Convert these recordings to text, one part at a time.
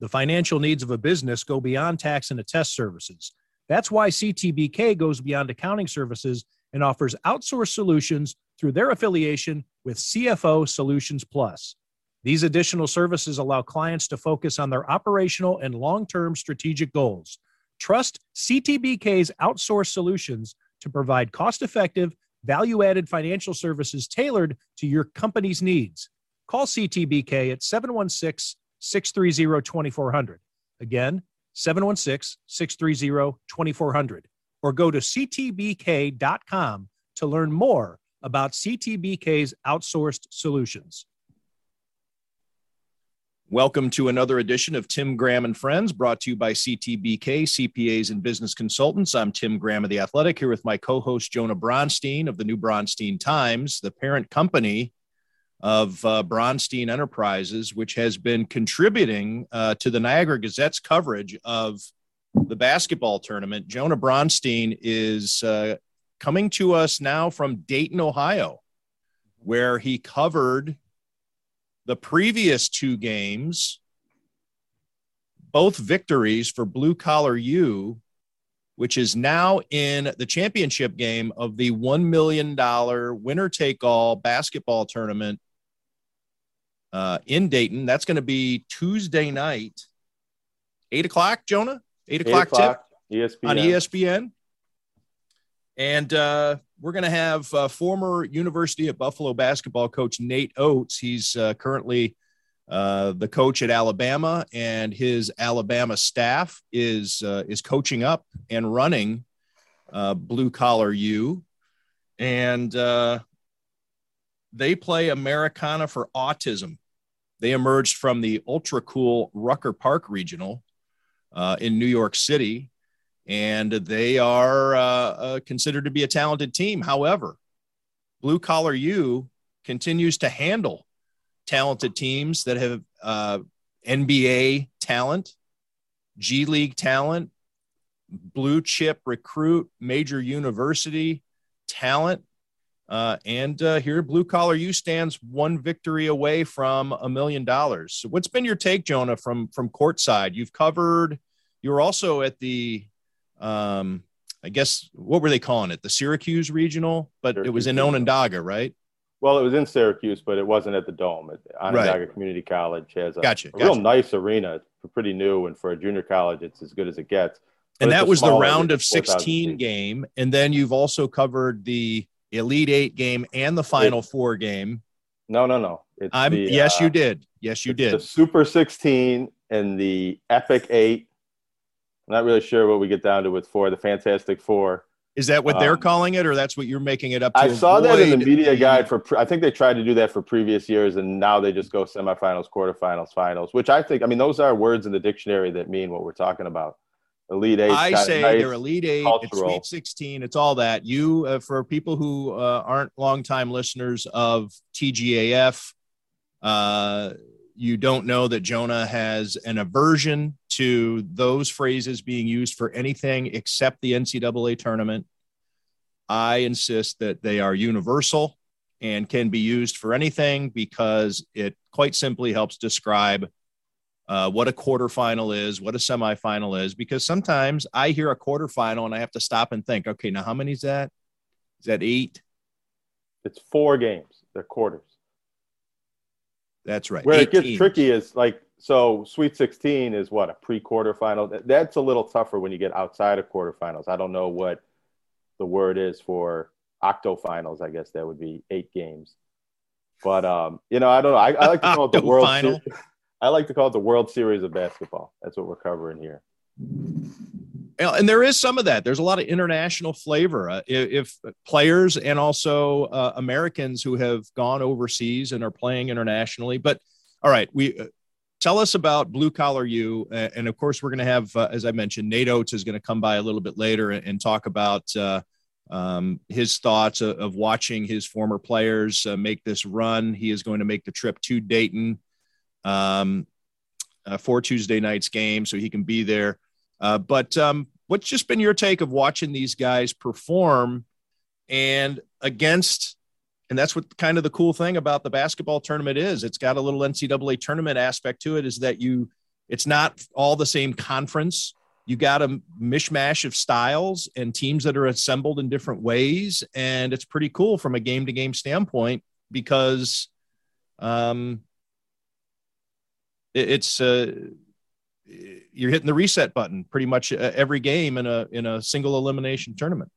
The financial needs of a business go beyond tax and attest services. That's why CTBK goes beyond accounting services and offers outsourced solutions through their affiliation with CFO Solutions Plus. These additional services allow clients to focus on their operational and long term strategic goals. Trust CTBK's outsourced solutions to provide cost effective, value added financial services tailored to your company's needs. Call CTBK at 716 630 2400. Again, 716 630 2400. Or go to ctbk.com to learn more about CTBK's outsourced solutions. Welcome to another edition of Tim Graham and Friends, brought to you by CTBK, CPAs and Business Consultants. I'm Tim Graham of The Athletic, here with my co host, Jonah Bronstein of the New Bronstein Times, the parent company of uh, Bronstein Enterprises, which has been contributing uh, to the Niagara Gazette's coverage of the basketball tournament. Jonah Bronstein is uh, coming to us now from Dayton, Ohio, where he covered the previous two games, both victories for Blue Collar U, which is now in the championship game of the $1 million winner take all basketball tournament uh, in Dayton. That's going to be Tuesday night, eight o'clock, Jonah, eight o'clock, eight o'clock tip ESPN. on ESPN. And uh, we're going to have uh, former University of Buffalo basketball coach Nate Oats. He's uh, currently uh, the coach at Alabama, and his Alabama staff is uh, is coaching up and running uh, Blue Collar U, and uh, they play Americana for Autism. They emerged from the ultra cool Rucker Park Regional in New York City and they are uh, uh, considered to be a talented team. However, Blue Collar U continues to handle talented teams that have uh, NBA talent, G League talent, blue chip recruit, major university talent. Uh, and uh, here, Blue Collar U stands one victory away from a million dollars. So what's been your take, Jonah, from from courtside? You've covered. You were also at the um, I guess what were they calling it? The Syracuse Regional, but Syracuse it was in Onondaga, right? Well, it was in Syracuse, but it wasn't at the Dome. Onondaga right. Community College has a, gotcha, a gotcha. real nice arena. Pretty new, and for a junior college, it's as good as it gets. But and that was the round of 16 game. And then you've also covered the Elite Eight game and the Final Four game. No, no, no. I'm, the, yes, uh, you did. Yes, you did. The Super 16 and the Epic Eight I'm not really sure what we get down to with four, the Fantastic Four. Is that what they're um, calling it, or that's what you're making it up to? I saw that in the media guide for. I think they tried to do that for previous years, and now they just go semifinals, quarterfinals, finals. Which I think, I mean, those are words in the dictionary that mean what we're talking about. Elite Eight. I say nice, they're Elite Eight. Cultural. It's Sweet Sixteen. It's all that. You, uh, for people who uh, aren't longtime listeners of TGAF, uh, you don't know that Jonah has an aversion to those phrases being used for anything except the NCAA tournament. I insist that they are universal and can be used for anything because it quite simply helps describe uh, what a quarterfinal is, what a semifinal is. Because sometimes I hear a quarterfinal and I have to stop and think, okay, now how many is that? Is that eight? It's four games. They're quarters. That's right. Where it gets tricky is like so Sweet 16 is what a pre-quarterfinal. That's a little tougher when you get outside of quarterfinals. I don't know what the word is for octofinals. I guess that would be eight games. But um, you know, I don't know. I, I like to call it the World. Final. I like to call it the World Series of basketball. That's what we're covering here and there is some of that. There's a lot of international flavor. Uh, if, if, players and also uh, Americans who have gone overseas and are playing internationally, but all right, we uh, tell us about Blue Collar U, and of course we're going to have, uh, as I mentioned, Nate Oats is going to come by a little bit later and, and talk about uh, um, his thoughts of, of, watching his former players uh, make this run. He is going to make the trip to Dayton um, for Tuesday night's game, so he can be there. Uh, but um, what's just been your take of watching these guys perform and against and that's what kind of the cool thing about the basketball tournament is it's got a little ncaa tournament aspect to it is that you it's not all the same conference. You got a mishmash of styles and teams that are assembled in different ways, and it's pretty cool from a game to game standpoint because um, it's uh, you're hitting the reset button pretty much uh, every game in a in a single elimination tournament.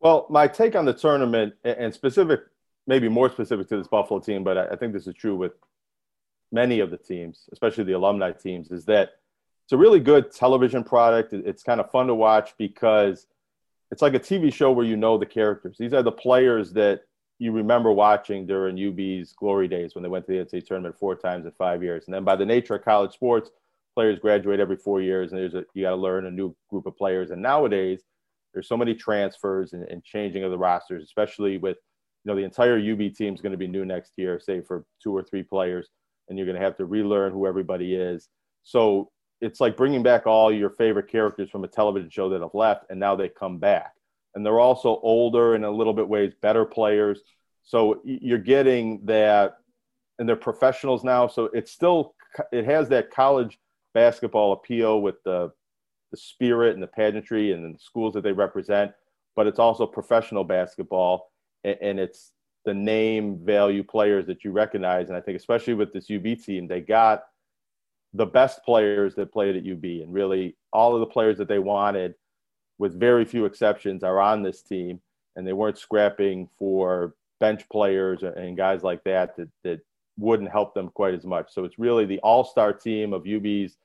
Well, my take on the tournament and specific, maybe more specific to this Buffalo team, but I think this is true with many of the teams, especially the alumni teams, is that it's a really good television product. It's kind of fun to watch because it's like a TV show where you know the characters. These are the players that you remember watching during UB's glory days when they went to the NCAA tournament four times in five years. And then by the nature of college sports, players graduate every four years, and there's a, you got to learn a new group of players. And nowadays, there's so many transfers and, and changing of the rosters, especially with you know the entire UB team is going to be new next year, say for two or three players, and you're going to have to relearn who everybody is. So it's like bringing back all your favorite characters from a television show that have left, and now they come back, and they're also older and a little bit ways better players. So you're getting that, and they're professionals now. So it's still it has that college basketball appeal with the the spirit and the pageantry and the schools that they represent, but it's also professional basketball and, and it's the name value players that you recognize. And I think especially with this UB team, they got the best players that played at UB and really all of the players that they wanted with very few exceptions are on this team and they weren't scrapping for bench players and guys like that that, that wouldn't help them quite as much. So it's really the all-star team of UB's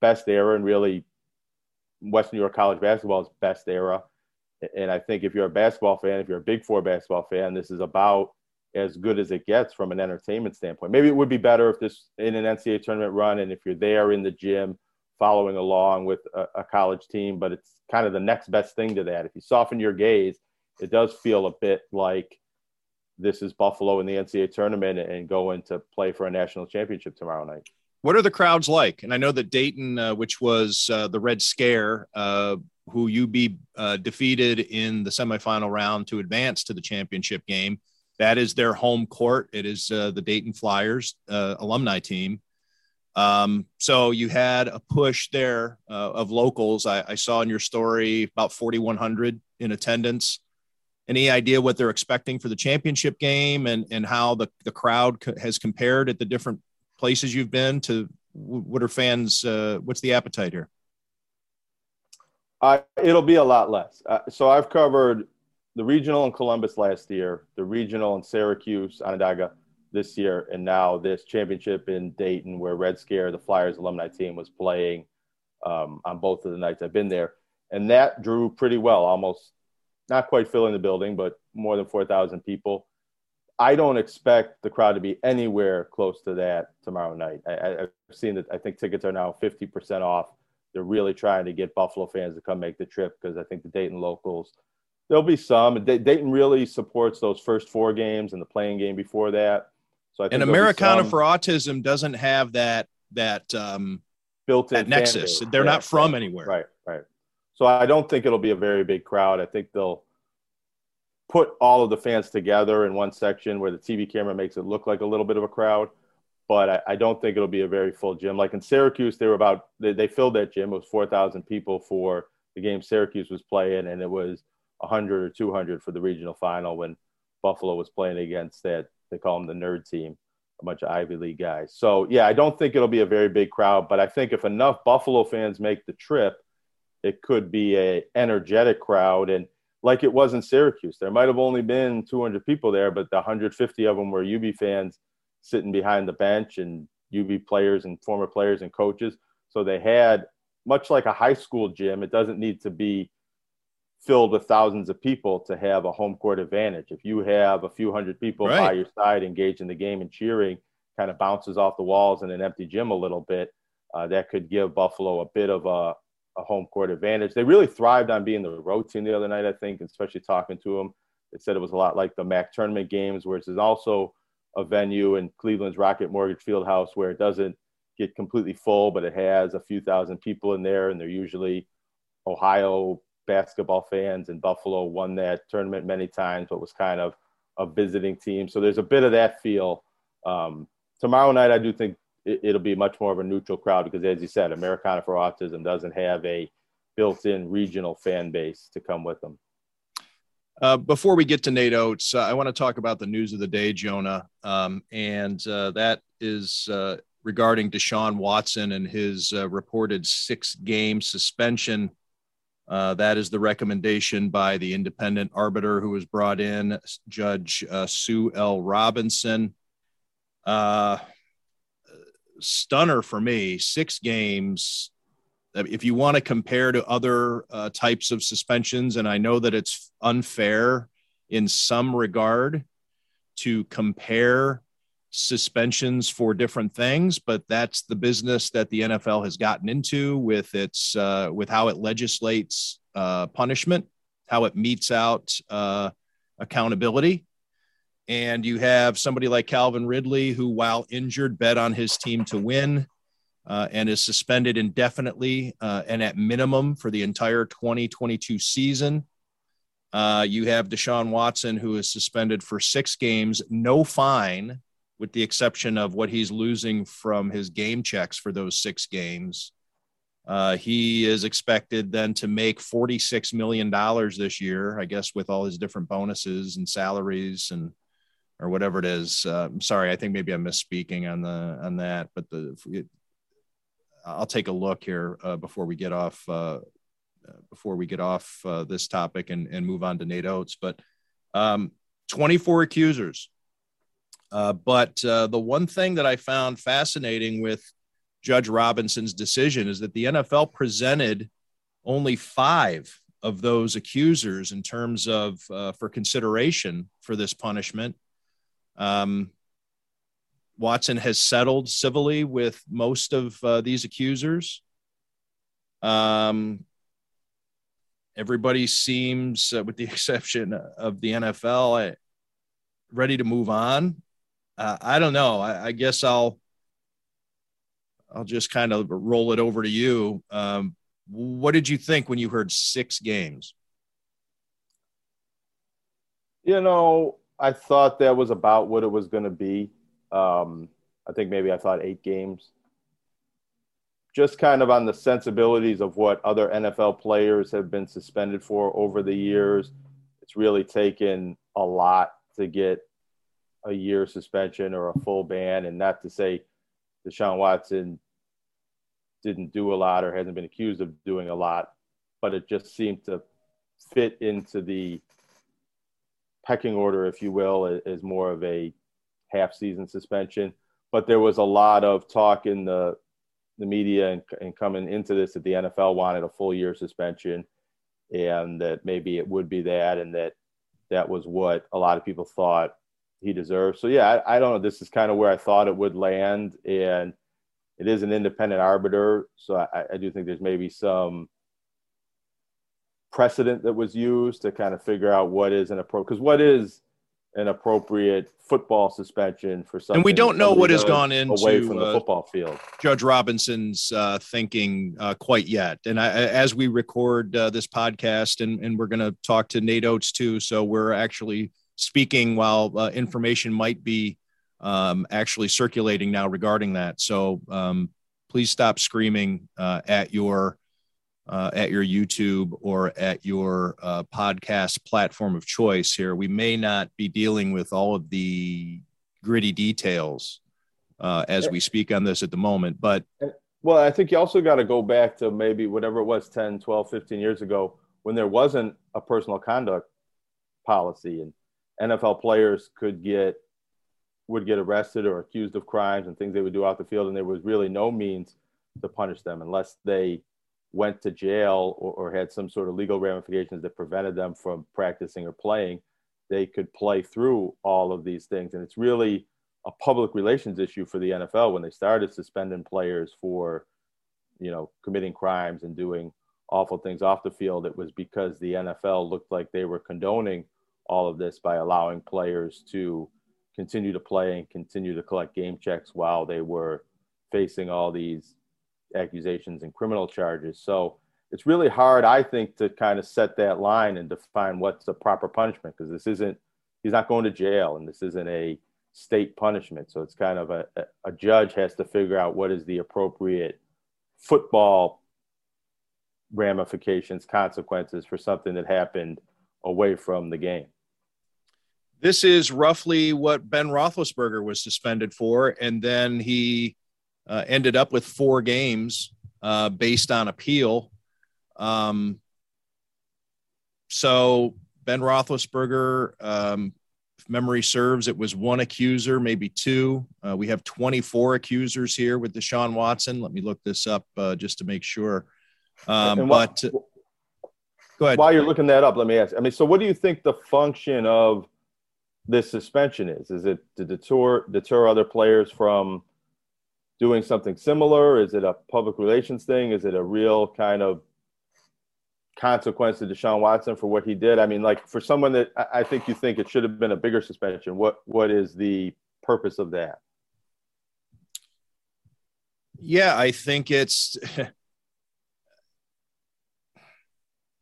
best era and really Western New York college basketball's best era. And I think if you're a basketball fan, if you're a Big Four basketball fan, this is about as good as it gets from an entertainment standpoint. Maybe it would be better if this in an NCAA tournament run and if you're there in the gym following along with a, a college team, but it's kind of the next best thing to that. If you soften your gaze, it does feel a bit like this is Buffalo in the NCAA tournament and going to play for a national championship tomorrow night. What are the crowds like? And I know that Dayton, uh, which was uh, the Red Scare, uh, who UB uh, defeated in the semifinal round to advance to the championship game, that is their home court. It is uh, the Dayton Flyers uh, alumni team. Um, so you had a push there of locals. I, I, saw in your story about 4,100 in attendance. Any idea what they're expecting for the championship game and, and how the, the crowd co- has compared at the different places you've been to what are fans uh, what's the appetite here uh, it'll be a lot less uh, so i've covered the regional in columbus last year the regional in syracuse onondaga this year and now this championship in dayton where red scare the flyers alumni team was playing um, on both of the nights i've been there and that drew pretty well almost not quite filling the building but more than 4000 people I don't expect the crowd to be anywhere close to that tomorrow night. I, have seen that. I think tickets are now 50% off. They're really trying to get Buffalo fans to come make the trip because I think the Dayton locals, there'll be some. Dayton really supports those first four games and the playing game before that. So I think and Americana for Autism doesn't have that that um, built-in nexus. They're yeah, not from right, anywhere. Right, right. So I don't think it'll be a very big crowd. I think they'll put all of the fans together in one section where the TV camera makes it look like a little bit of a crowd. But I, I don't think it'll be a very full gym. Like in Syracuse, they were about they, they filled that gym. It was four thousand people for the game Syracuse was playing, and it was hundred or two hundred for the regional final when Buffalo was playing against that they call them the nerd team, a bunch of Ivy League guys. So yeah, I don't think it'll be a very big crowd, but I think if enough Buffalo fans make the trip, it could be a energetic crowd and like it was in Syracuse. There might have only been 200 people there, but the 150 of them were UB fans sitting behind the bench and UB players and former players and coaches. So they had much like a high school gym. It doesn't need to be filled with thousands of people to have a home court advantage. If you have a few hundred people right. by your side engaged in the game and cheering, kind of bounces off the walls in an empty gym a little bit, uh, that could give Buffalo a bit of a, a home court advantage. They really thrived on being the road team the other night, I think, especially talking to them. They said it was a lot like the MAC tournament games, where it's also a venue in Cleveland's Rocket Mortgage Fieldhouse where it doesn't get completely full, but it has a few thousand people in there, and they're usually Ohio basketball fans. And Buffalo won that tournament many times, but was kind of a visiting team. So there's a bit of that feel. Um, tomorrow night, I do think it, will be much more of a neutral crowd because, as you said, Americana for Autism doesn't have a built-in regional fan base to come with them. Uh, before we get to Nate Oats, uh, I want to talk about the news of the day, Jonah, um, and uh, that is uh, regarding Deshaun Watson and his uh, reported six-game suspension. Uh, that is the recommendation by the independent arbiter who was brought in, Judge Sue L. Robinson. stunner for me, six games if you want to compare to other uh, types of suspensions, and I know that it's unfair in some regard to compare suspensions for different things, but that's the business that the NFL has gotten into with its uh, with how it legislates uh, punishment, how it metes out uh, accountability. And you have somebody like Calvin Ridley, who, while injured, bet on his team to win uh, and is suspended indefinitely uh, and at minimum for the entire 2022 season. Uh, you have Deshaun Watson, who is suspended for six games, no fine, with the exception of what he's losing from his game checks for those six games. Uh, he is expected then to make $46 million this year, I guess, with all his different bonuses and salaries and or whatever it is. Uh, I'm sorry, I think maybe I'm misspeaking on the on that, but the I'll take a look here uh, before we get off uh, before we get off uh, this topic and, and move on to Nate Oats. But um, 24 accusers. Uh, but uh, the one thing that I found fascinating with Judge Robinson's decision is that the NFL presented only five of those accusers in terms of uh, for consideration for this punishment. Um, Watson has settled civilly with most of uh, these accusers. Um, everybody seems, uh, with the exception of the NFL, ready to move on. Uh, I don't know. I, I, guess I'll I'll just kind of roll it over to you. Um, what did you think when you heard six games? You know, I thought that was about what it was going to be. Um, I think maybe I thought eight games. Just kind of on the sensibilities of what other NFL players have been suspended for over the years. It's really taken a lot to get a year suspension or a full ban, and not to say Deshaun Watson didn't do a lot or hasn't been accused of doing a lot, but it just seemed to fit into the pecking order, if you will, as more of a half season suspension. But there was a lot of talk in the the media and, and coming into this that the NFL wanted a full year suspension, and that maybe it would be that, and that that was what a lot of people thought he deserves. So yeah, I, I don't know. This is kind of where I thought it would land, and it is an independent arbiter. So I, I do think there's maybe some precedent that was used to kind of figure out what is an approach because what is an appropriate football suspension for something. And we don't know what has gone into away from the uh, football field. Judge Robinson's uh, thinking uh, quite yet. And I, as we record uh, this podcast, and, and we're going to talk to Nate Oats too, so we're actually speaking while uh, information might be um, actually circulating now regarding that. So um, please stop screaming uh, at your uh, at your YouTube or at your uh, podcast platform of choice here. We may not be dealing with all of the gritty details uh, as we speak on this at the moment, but. Well, I think you also got to go back to maybe whatever it was 10, 12, 15 years ago when there wasn't a personal conduct policy and NFL players could get would get arrested or accused of crimes and things they would do off the field and there was really no means to punish them unless they went to jail or, or, had some sort of legal ramifications that prevented them from practicing or playing, they could play through all of these things. And it's really a public relations issue for the NFL when they started suspending players for, you know, committing crimes and doing awful things off the field. It was because the NFL looked like they were condoning all of this by allowing players to continue to play and continue to collect game checks while they were facing all these accusations and criminal charges. So it's really hard, I think, to kind of set that line and define what's the proper punishment because this isn't, he's not going to jail and this isn't a state punishment. So it's kind of a, a judge has to figure out what is the appropriate football ramifications, consequences for something that happened away from the game. This is roughly what Ben Roethlisberger was suspended for, and then he uh, ended up with four games uh, based on appeal. Um, so Ben Roethlisberger um, if memory serves, it was one accuser, maybe two. Uh, we have 24 accusers here with Deshaun Watson. Let me look this up uh, just to make sure. Um, but uh, go ahead. While you're looking that up, let me ask. I mean, so what do you think the function of this suspension is? Is it to deter deter other players from doing something similar? Is it a public relations thing? Is it a real kind of consequence to Deshaun Watson for what he did? I mean, like for someone that I think you think it should have been a bigger suspension, what what is the purpose of that? Yeah, I think it's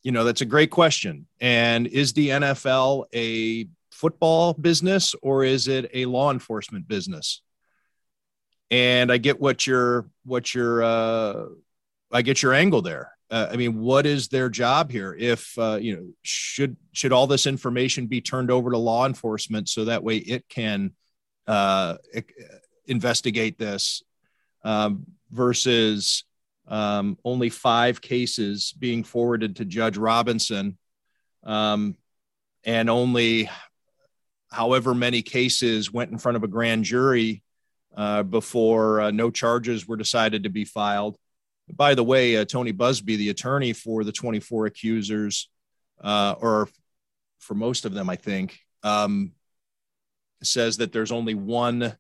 you know, that's a great question. And is the NFL a football business or is it a law enforcement business? And I get what your what your uh I get your angle there uh, I mean, what is their job here? If uh, you know, should should all this information be turned over to law enforcement so that way it can uh, investigate this um, versus um, only five cases being forwarded to Judge Robinson, um, and only however many cases went in front of a grand jury uh, before uh, no charges were decided to be filed. By the way, uh, Tony Buzbee, the attorney for the 24 accusers, uh, or for most of them, I think, um, says that there's only one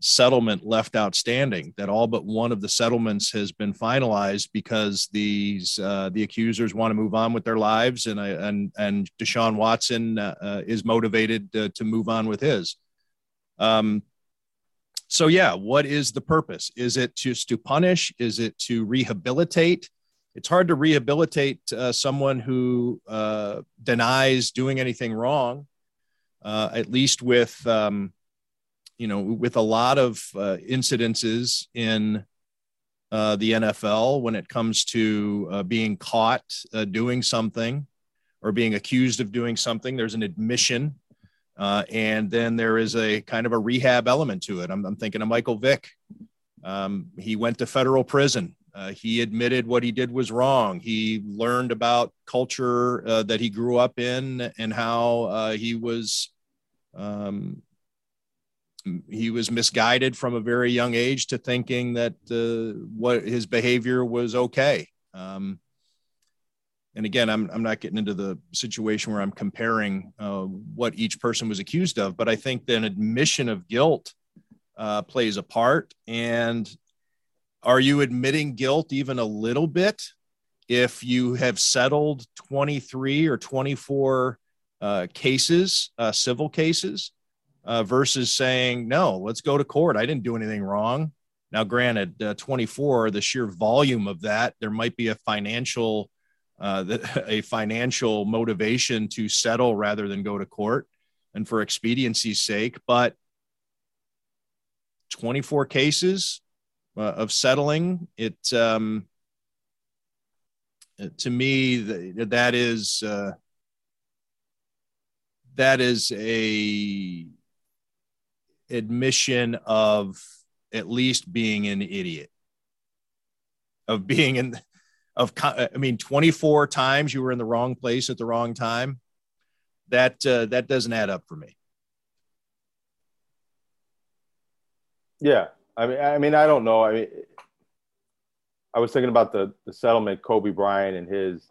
settlement left outstanding. That all but one of the settlements has been finalized because these uh, the accusers want to move on with their lives, and I, and and Deshaun Watson uh, uh, is motivated uh, to move on with his. Um, so yeah what is the purpose is it just to punish is it to rehabilitate it's hard to rehabilitate uh, someone who uh, denies doing anything wrong uh, at least with um, you know with a lot of uh, incidences in uh, the nfl when it comes to uh, being caught doing something or being accused of doing something there's an admission uh, and then there is a kind of a rehab element to it. I'm, I'm thinking of Michael Vick. Um, he went to federal prison. Uh, he admitted what he did was wrong. He learned about culture uh, that he grew up in and how uh, he was um, he was misguided from a very young age to thinking that uh, what his behavior was okay. Um, and again, I'm, I'm not getting into the situation where I'm comparing uh, what each person was accused of, but I think that an admission of guilt uh, plays a part. And are you admitting guilt even a little bit if you have settled 23 or 24 uh, cases, uh, civil cases, uh, versus saying, no, let's go to court. I didn't do anything wrong. Now, granted, uh, 24, the sheer volume of that, there might be a financial uh, the, a financial motivation to settle rather than go to court and for expediency's sake. But 24 cases uh, of settling, it um, to me that is uh, that is a admission of at least being an idiot. Of being in of I mean 24 times you were in the wrong place at the wrong time. That uh, that doesn't add up for me. Yeah. I mean I mean I don't know. I mean I was thinking about the the settlement Kobe Bryant and his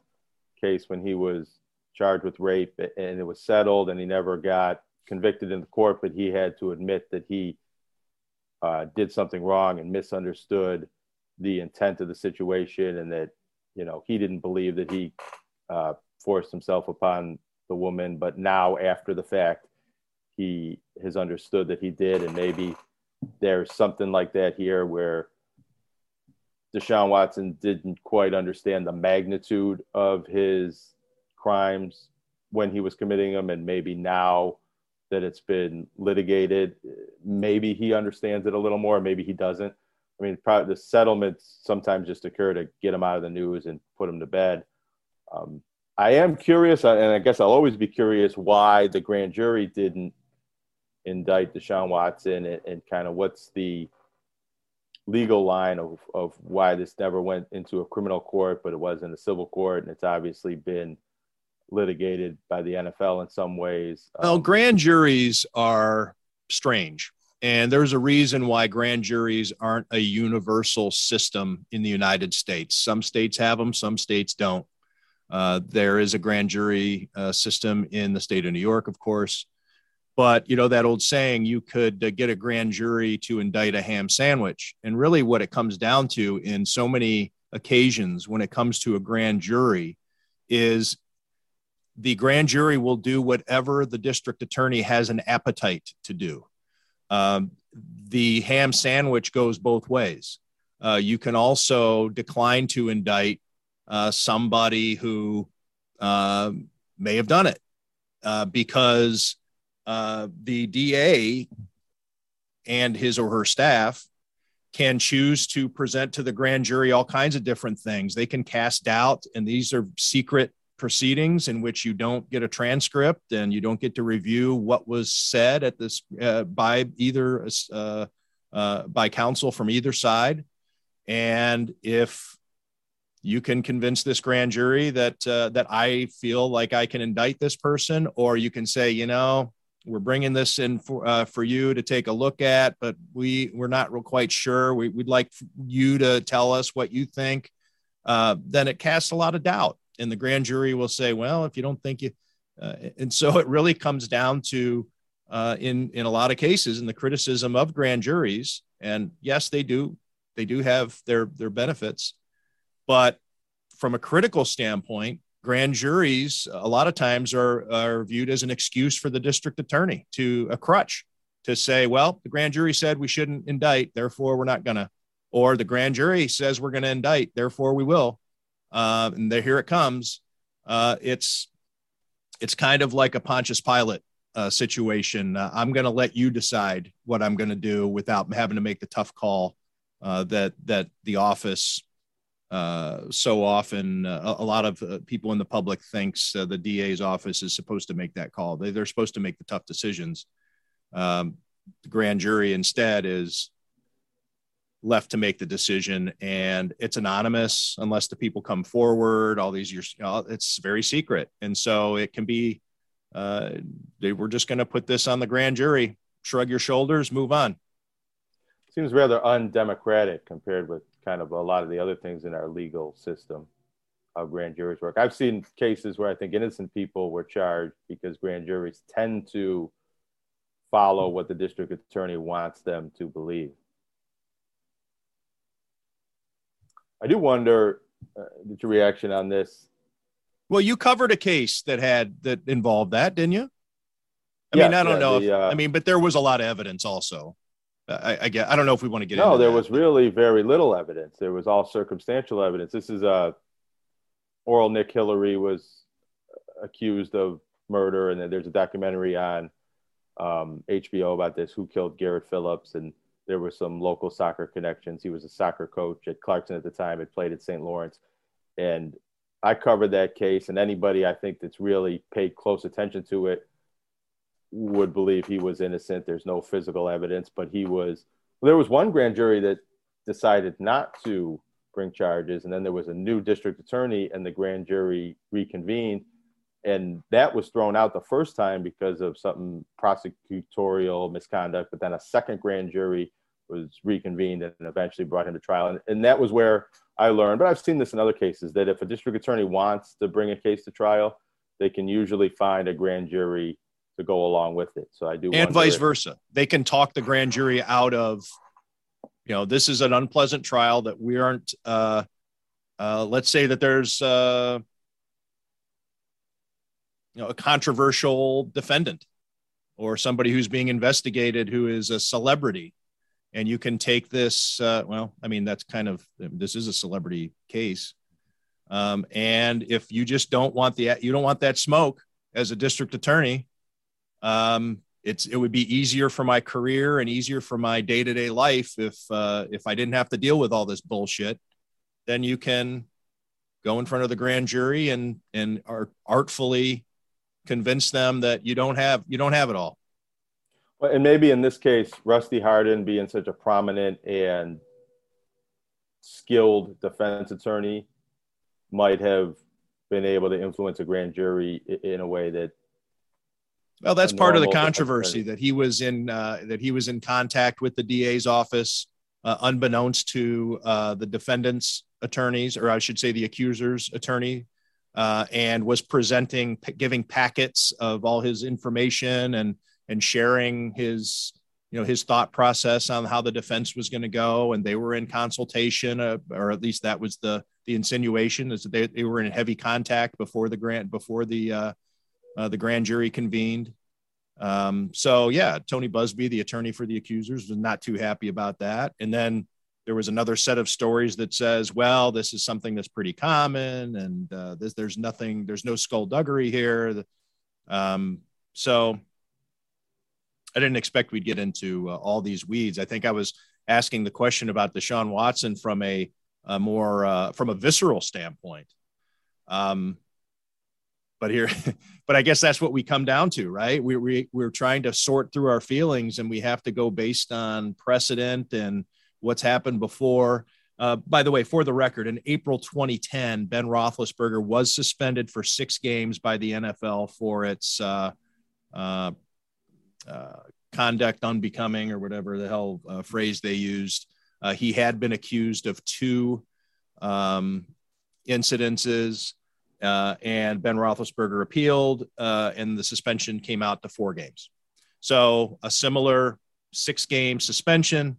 case when he was charged with rape and it was settled and he never got convicted in the court but he had to admit that he uh, did something wrong and misunderstood the intent of the situation and that you know he didn't believe that he uh, forced himself upon the woman. But now after the fact he has understood that he did. And maybe there's something like that here where Deshaun Watson didn't quite understand the magnitude of his crimes when he was committing them. And maybe now that it's been litigated. Maybe he understands it a little more, maybe he doesn't. I mean, probably the settlements sometimes just occur to get him out of the news and put him to bed. Um, I am curious, and I guess I'll always be curious why the grand jury didn't indict Deshaun Watson and, and kind of what's the legal line of, of why this never went into a criminal court, but it was in a civil court. And it's obviously been litigated by the NFL in some ways. Well, um, grand juries are strange. And there's a reason why grand juries aren't a universal system in the United States. Some states have them, some states don't. Uh, there is a grand jury uh, system in the state of New York, of course. But you know that old saying, you could uh, get a grand jury to indict a ham sandwich. And really, what it comes down to in so many occasions when it comes to a grand jury is the grand jury will do whatever the district attorney has an appetite to do. Um, the ham sandwich goes both ways. Uh, you can also decline to indict uh, somebody who uh, may have done it uh, because uh, the DA and his or her staff can choose to present to the grand jury all kinds of different things. They can cast doubt, and these are secret proceedings in which you don't get a transcript and you don't get to review what was said at this uh, by either uh, uh, by counsel from either side. And if you can convince this grand jury that uh, that I feel like I can indict this person, or you can say, you know, we're bringing this in for uh, for you to take a look at, but we we're not real quite sure. We, would like you to tell us what you think. Uh, then it casts a lot of doubt, and the grand jury will say, "Well, if you don't think you," uh, and so it really comes down to, uh, in in a lot of cases, in the criticism of grand juries. And yes, they do they do have their their benefits, but from a critical standpoint, grand juries a lot of times are, are viewed as an excuse for the district attorney to a crutch to say, well, the grand jury said we shouldn't indict, therefore we're not to, or the grand jury says we're to indict, therefore we will. Uh, and there, here it comes. Uh, it's it's kind of like a Pontius Pilate uh, situation. Uh, I'm going to let you decide what I'm going to do without having to make the tough call uh, that that the office uh, so often a, lot of people in the public thinks the DA's office is supposed to make that call. They, they're supposed to make the tough decisions. Um, the grand jury instead is left to make the decision and it's anonymous unless the people come forward all these years it's very secret and so it can be uh, they were just going to put this on the grand jury shrug your shoulders move on seems rather undemocratic compared with kind of a lot of the other things in our legal system how grand juries work. I've seen cases where I think innocent people were charged because grand juries tend to follow what the district attorney wants them to believe. I do wonder uh, your reaction on this. Well, you covered a case that had that involved that, didn't you? I mean, I don't yeah, know. The, if, uh, I mean, but there was a lot of evidence also. I, I get. I don't know if we want to get. Into. No, there that. was really very little evidence. There was all circumstantial evidence. This is a uh, oral Nick Hillary was accused of murder, and then there's a documentary on um, HBO about this. Who killed Garrett Phillips? And there were some local soccer connections. He was a soccer coach at Clarkson at the time. Had played at St. Lawrence, and I covered that case. And anybody I think that's really paid close attention to it would believe he was innocent. There's no physical evidence, but he was. Well, there was one grand jury that decided not to bring charges, and then there was a new district attorney, and the grand jury reconvened, and that was thrown out the first time because of something prosecutorial misconduct. But then a second grand jury was reconvened and eventually brought him to trial, and, and that was where I learned. But I've seen this in other cases that if a district attorney wants to bring a case to trial, they can usually find a grand jury to go along with it. So I do, and vice versa. They can talk the grand jury out of, you know, this is an unpleasant trial that we aren't. Uh, uh, let's say that there's, uh, you know, a controversial defendant or somebody who's being investigated who is a celebrity, and you can take this. Uh, well, I mean, that's kind of this is a celebrity case. Um, and if you just don't want the you don't want that smoke as a district attorney, um, it's it would be easier for my career and easier for my day to day life if uh, if I didn't have to deal with all this bullshit. Then you can go in front of the grand jury and and art, artfully convince them that you don't have you don't have it all. And maybe in this case, Rusty Hardin being such a prominent and skilled defense attorney might have been able to influence a grand jury in a way that well that's part of the controversy that he was in uh, that he was in contact with the da's office uh, unbeknownst to uh, the defendants attorneys or i should say the accusers attorney uh, and was presenting giving packets of all his information and and sharing his you know his thought process on how the defense was going to go and they were in consultation uh, or at least that was the the insinuation is that they, they were in heavy contact before the grant before the uh, uh, the grand jury convened. Um, so yeah Tony Buzbee the attorney for the accusers was not too happy about that. And then there was another set of stories that says well this is something that's pretty common and uh, this, there's nothing there's no skullduggery here. Um, so I didn't expect we'd get into uh, all these weeds. I think I was asking the question about Deshaun Watson from a, a more uh, from a visceral standpoint. Um, but here, but I guess that's what we come down to, right? We, we we're trying to sort through our feelings, and we have to go based on precedent and what's happened before. Uh, by the way, for the record, in April 2010, Ben Roethlisberger was suspended for six games by the NFL for its uh, uh, uh, conduct unbecoming or whatever the hell uh, phrase they used. Uh, he had been accused of two um, incidences, uh, and Ben Roethlisberger appealed, uh, and the suspension came out to four games. So a similar six-game suspension.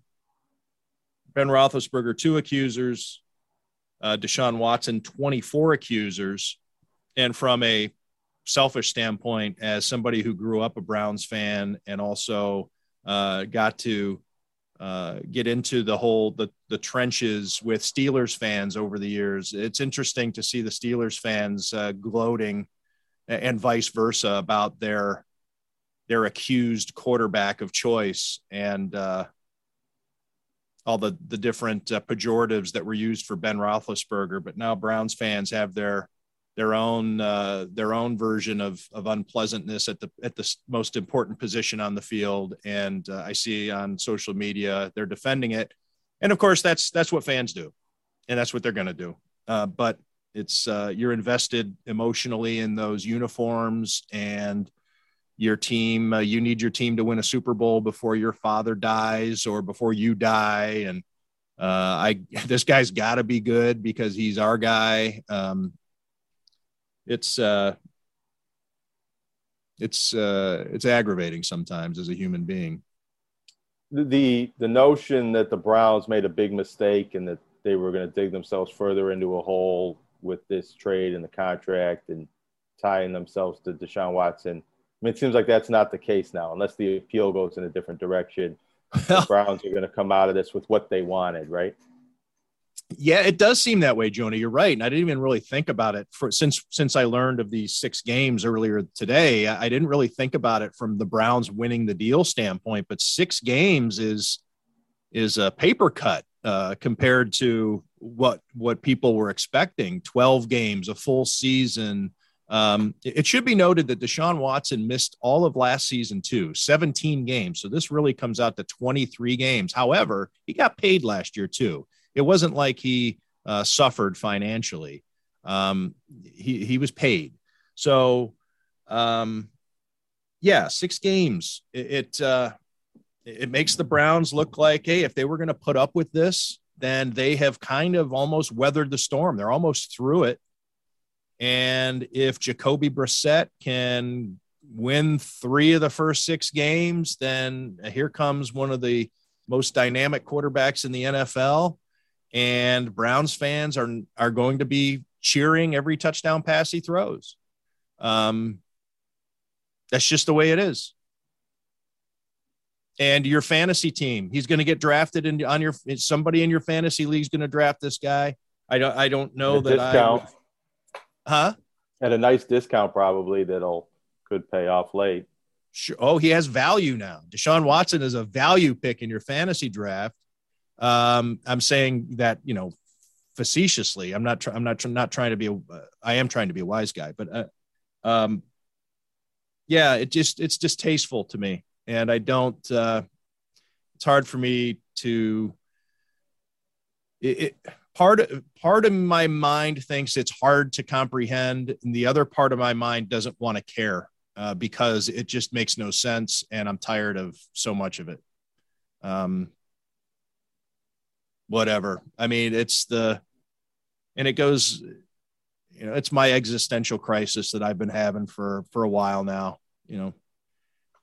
Ben Roethlisberger, two accusers. Deshaun Watson, 24 accusers. And from a selfish standpoint, as somebody who grew up a Browns fan and also uh, got to uh, get into the whole the the trenches with Steelers fans over the years, it's interesting to see the Steelers fans uh, gloating and vice versa about their their accused quarterback of choice and uh, all the the different uh, pejoratives that were used for Ben Roethlisberger. But now Browns fans have their their own uh, their own version of of unpleasantness at the at the most important position on the field. And uh, I see on social media they're defending it, and of course that's that's what fans do, and that's what they're going to do. Uh, but it's uh, you're invested emotionally in those uniforms and your team. Uh, you need your team to win a Super Bowl before your father dies or before you die, and uh, I this guy's got to be good because he's our guy. Um, it's uh, it's uh, it's aggravating sometimes as a human being. The the notion that the Browns made a big mistake and that they were going to dig themselves further into a hole with this trade and the contract and tying themselves to Deshaun Watson. I mean, it seems like that's not the case now, unless the appeal goes in a different direction. the Browns are going to come out of this with what they wanted, right? Yeah, it does seem that way, Jonah. You're right, and I didn't even really think about it for since since I learned of these six games earlier today. I didn't really think about it from the Browns winning the deal standpoint, but six games is is a paper cut uh, compared to what what people were expecting. Twelve games, a full season. Um, it should be noted that Deshaun Watson missed all of last season too, 17 games. So this really comes out to 23 games. However, he got paid last year too it wasn't like he uh, suffered financially. Um, he he was paid. So, um, yeah, six games. It it, uh, it makes the Browns look like, hey, if they were going to put up with this, then they have kind of almost weathered the storm. They're almost through it. And if Jacoby Brissett can win three of the first six games, then here comes one of the most dynamic quarterbacks in the NFL and Browns fans are are going to be cheering every touchdown pass he throws. Um, that's just the way it is. And your fantasy team, he's going to get drafted in on your somebody in your fantasy league is going to draft this guy. I don't I don't know that discount. I huh? At a nice discount probably that'll could pay off late. Sure. Oh, he has value now. Deshaun Watson is a value pick in your fantasy draft. Um, I'm saying that you know facetiously. I'm not. Tr- I'm not. Tr- not trying to be. A, uh, I am trying to be a wise guy, but uh, um, yeah, it just it's distasteful to me, and I don't. Uh, it's hard for me to. It, it part of part of my mind thinks it's hard to comprehend, and the other part of my mind doesn't want to care uh, because it just makes no sense, and I'm tired of so much of it. Um, whatever. I mean, it's the, and it goes, you know, it's my existential crisis that I've been having for for a while now. You know,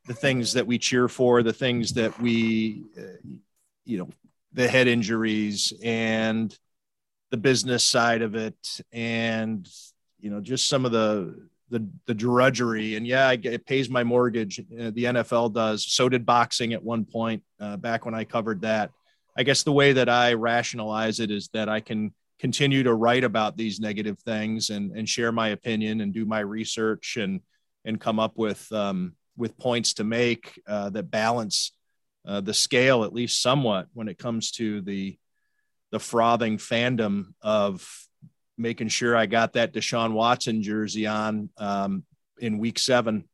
the things that we cheer for, the things that we, uh, you know, the head injuries and the business side of it, and you know, just some of the the the drudgery. And yeah, it pays my mortgage. Uh, the NFL does. So did boxing at one point uh, back when I covered that. I guess the way that I rationalize it is that I can continue to write about these negative things and and share my opinion and do my research and and come up with um, with points to make uh, that balance uh, the scale at least somewhat when it comes to the the frothing fandom of making sure I got that Deshaun Watson jersey on um, in week seven.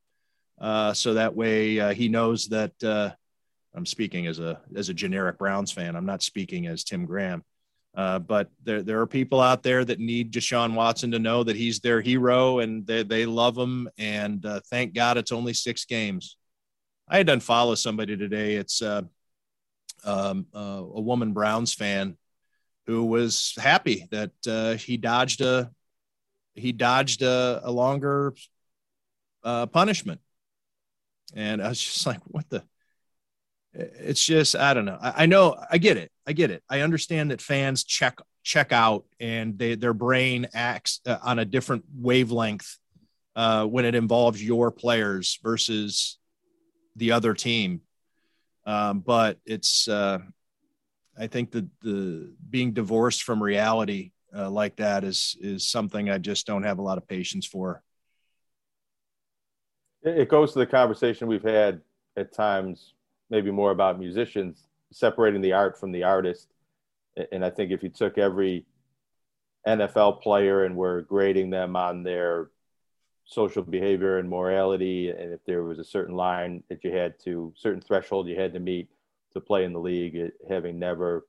Uh, so that way uh, he knows that uh, I'm speaking as a as a generic Browns fan. I'm not speaking as Tim Graham. Uh, but there, there are people out there that need Deshaun Watson to know that he's their hero and they, they love him. And uh, thank God it's only six games. I had done follow somebody today. It's uh, um, a woman Browns fan who was happy that uh, he dodged a he dodged a, a longer uh, punishment. And I was just like, what the? It's just I don't know. I, I, know I get it. I get it. I understand that fans check check out and they, their brain acts uh, on a different wavelength uh, when it involves your players versus the other team. Um, but it's uh, I think that the being divorced from reality uh, like that is is something I just don't have a lot of patience for. It goes to the conversation we've had at times, maybe more about musicians separating the art from the artist. And I think if you took every NFL player and were grading them on their social behavior and morality, and if there was a certain line that you had to, certain threshold you had to meet, to play in the league, having never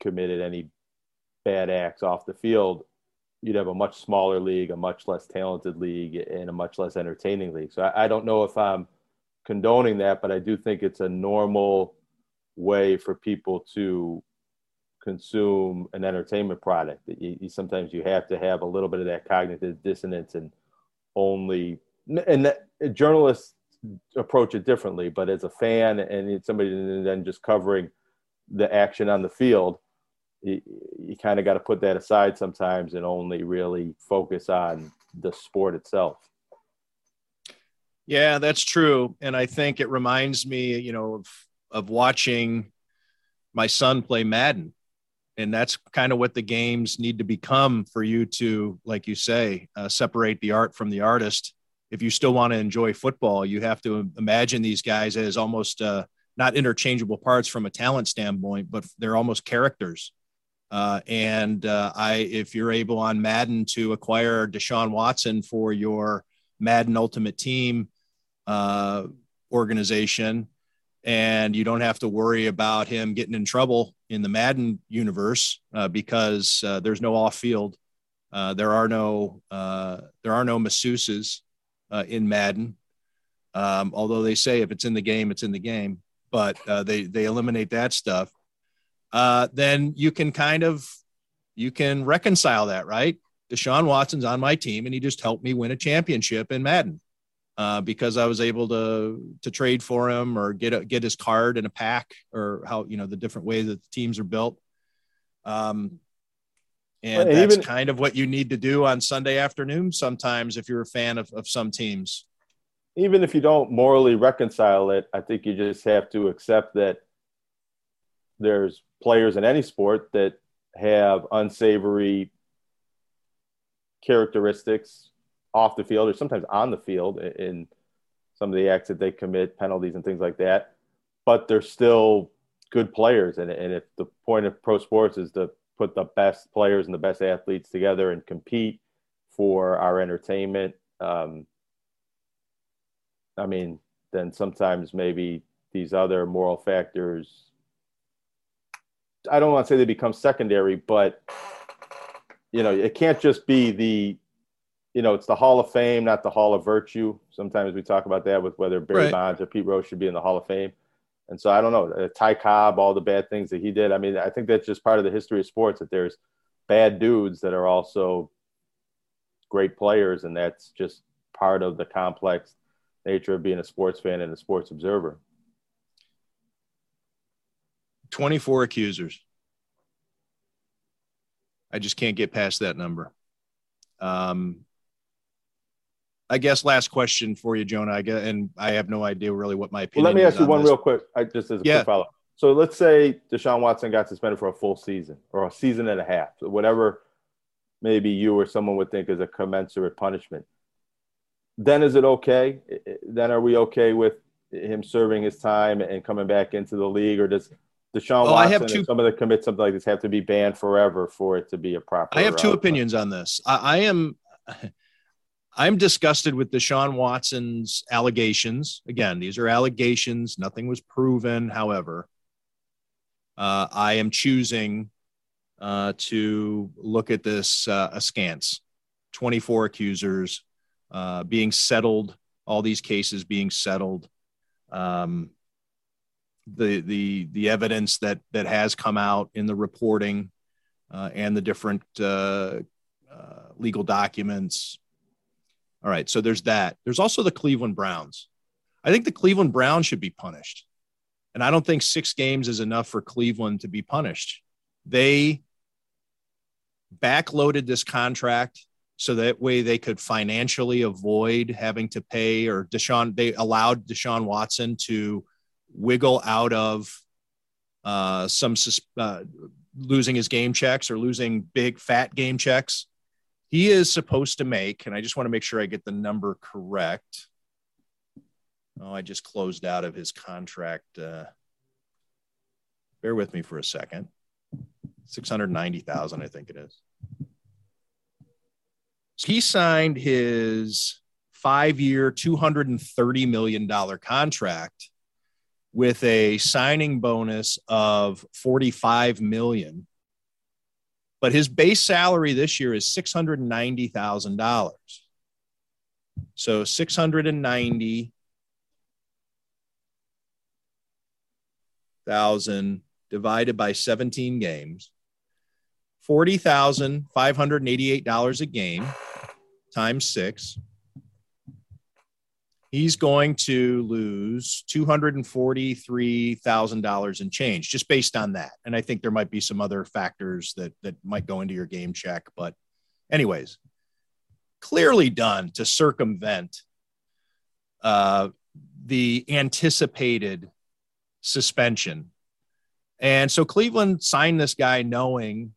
committed any bad acts off the field, you'd have a much smaller league, a much less talented league, and a much less entertaining league. So I, I don't know if I'm condoning that, but I do think it's a normal way for people to consume an entertainment product. You, you, sometimes you have to have a little bit of that cognitive dissonance and only and that, journalists approach it differently. But as a fan and somebody then just covering the action on the field, you, you kind of got to put that aside sometimes and only really focus on the sport itself. Yeah, that's true, and I think it reminds me, you know, of of watching my son play Madden. And that's kind of what the games need to become for you to, like you say, uh, separate the art from the artist if you still want to enjoy football, you have to imagine these guys as almost uh, not interchangeable parts from a talent standpoint, but they're almost characters. Uh, and uh, I, if you're able on Madden to acquire Deshaun Watson for your Madden Ultimate Team uh, organization, and you don't have to worry about him getting in trouble in the Madden universe uh, because uh, there's no off field. there are no there are no masseuses uh, in Madden. Um, although they say if it's in the game, it's in the game, but uh, they they eliminate that stuff. Uh, then you can kind of you can reconcile that, right? Deshaun Watson's on my team, and he just helped me win a championship in Madden uh, because I was able to to trade for him or get a, get his card in a pack or how you know the different way that the teams are built. Um, and well, that's even, kind of what you need to do on Sunday afternoon sometimes if you're a fan of, of some teams. Even if you don't morally reconcile it, I think you just have to accept that there's players in any sport that have unsavory characteristics off the field or sometimes on the field in some of the acts that they commit, penalties and things like that. But they're still good players, and and if the point of pro sports is to put the best players and the best athletes together and compete for our entertainment, um, I mean, then sometimes maybe these other moral factors. I don't want to say they become secondary, but you know, it can't just be the you know, it's the Hall of Fame, not the Hall of Virtue. Sometimes we talk about that with whether Barry right. Bonds or Pete Rose should be in the Hall of Fame. And so I don't know, uh, Ty Cobb, all the bad things that he did. I mean, I think that's just part of the history of sports that there's bad dudes that are also great players, and that's just part of the complex nature of being a sports fan and a sports observer. 24 accusers. I just can't get past that number. Um, I guess last question for you, Jonah. I guess, and I have no idea really what my opinion. Well, let me ask you one this. real quick. I just as a yeah. quick follow. So let's say Deshaun Watson got suspended for a full season or a season and a half, whatever maybe you or someone would think is a commensurate punishment. Then is it okay? Then are we okay with him serving his time and coming back into the league, or does Deshaun oh, Watson I have two, and some of the commit something like this have to be banned forever for it to be a proper? I have two opinions on this. I, I am. I'm disgusted with Deshaun Watson's allegations. Again, these are allegations. Nothing was proven. However, uh, I am choosing uh, to look at this uh, askance 24 accusers uh, being settled, all these cases being settled. Um, the the the evidence that that has come out in the reporting uh, and the different uh, legal documents all right, so there's that. There's also the Cleveland Browns. I think the Cleveland Browns should be punished. And I don't think six games is enough for Cleveland to be punished. They backloaded this contract so that way they could financially avoid having to pay or Deshaun, they allowed Deshaun Watson to wiggle out of uh, some uh, losing his game checks or losing big fat game checks he is supposed to make, and I just want to make sure I get the number correct. Oh, I just closed out of his contract. Uh, bear with me for a second. 690,000, I think it is. So he signed his five year, $230 million contract with a signing bonus of 45 million but his base salary this year is six hundred and ninety thousand dollars. So six hundred and ninety thousand divided by seventeen games, forty thousand five hundred and eighty-eight dollars a game times six he's going to lose $243,000 in change just based on that. And I think there might be some other factors that that might go into your game check, but anyways, clearly done to circumvent uh, the anticipated suspension. And so Cleveland signed this guy knowing,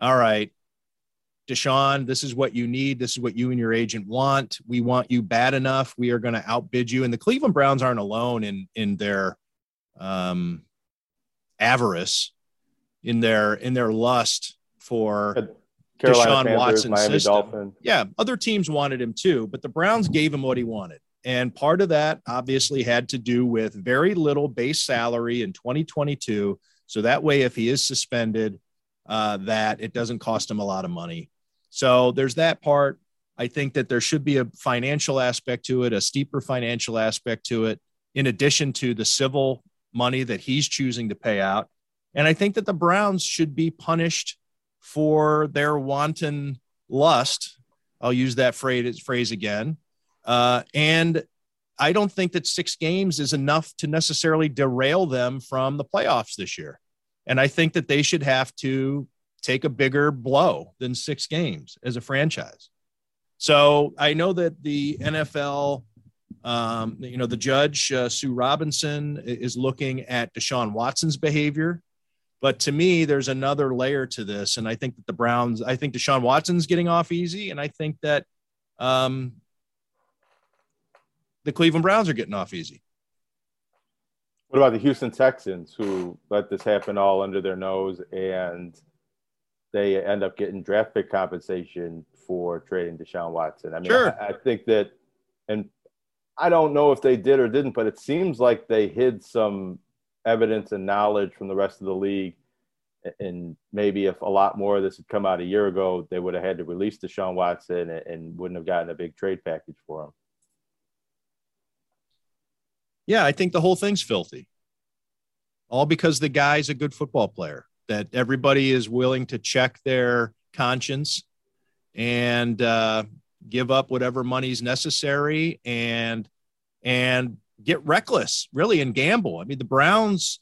all right, Deshaun, this is what you need. This is what you and your agent want. We want you bad enough. We are going to outbid you. And the Cleveland Browns aren't alone in in their um, avarice, in their in their lust for Carolina Deshaun Panthers, Watson's Miami system. Dolphins. Yeah, other teams wanted him too, but the Browns gave him what he wanted. And part of that obviously had to do with very little base salary in 2022. So that way, if he is suspended, uh, that it doesn't cost him a lot of money. So there's that part. I think that there should be a financial aspect to it, a steeper financial aspect to it, in addition to the civil money that he's choosing to pay out. And I think that the Browns should be punished for their wanton lust. I'll use that phrase, phrase again. Uh, and I don't think that six games is enough to necessarily derail them from the playoffs this year. And I think that they should have to take a bigger blow than six games as a franchise. So I know that the NFL, um, you know, the judge, uh, Sue Robinson, is looking at Deshaun Watson's behavior. But to me, there's another layer to this. And I think that the Browns, I think Deshaun Watson's getting off easy. And I think that um, the Cleveland Browns are getting off easy. What about the Houston Texans who let this happen all under their nose and they end up getting draft pick compensation for trading Deshaun Watson? I mean, sure. I, I think that, and I don't know if they did or didn't, but it seems like they hid some evidence and knowledge from the rest of the league. And maybe if a lot more of this had come out a year ago, they would have had to release Deshaun Watson and wouldn't have gotten a big trade package for him. Yeah, I think the whole thing's filthy. All because the guy's a good football player, that everybody is willing to check their conscience and uh, give up whatever money's necessary and and get reckless really and gamble. I mean the browns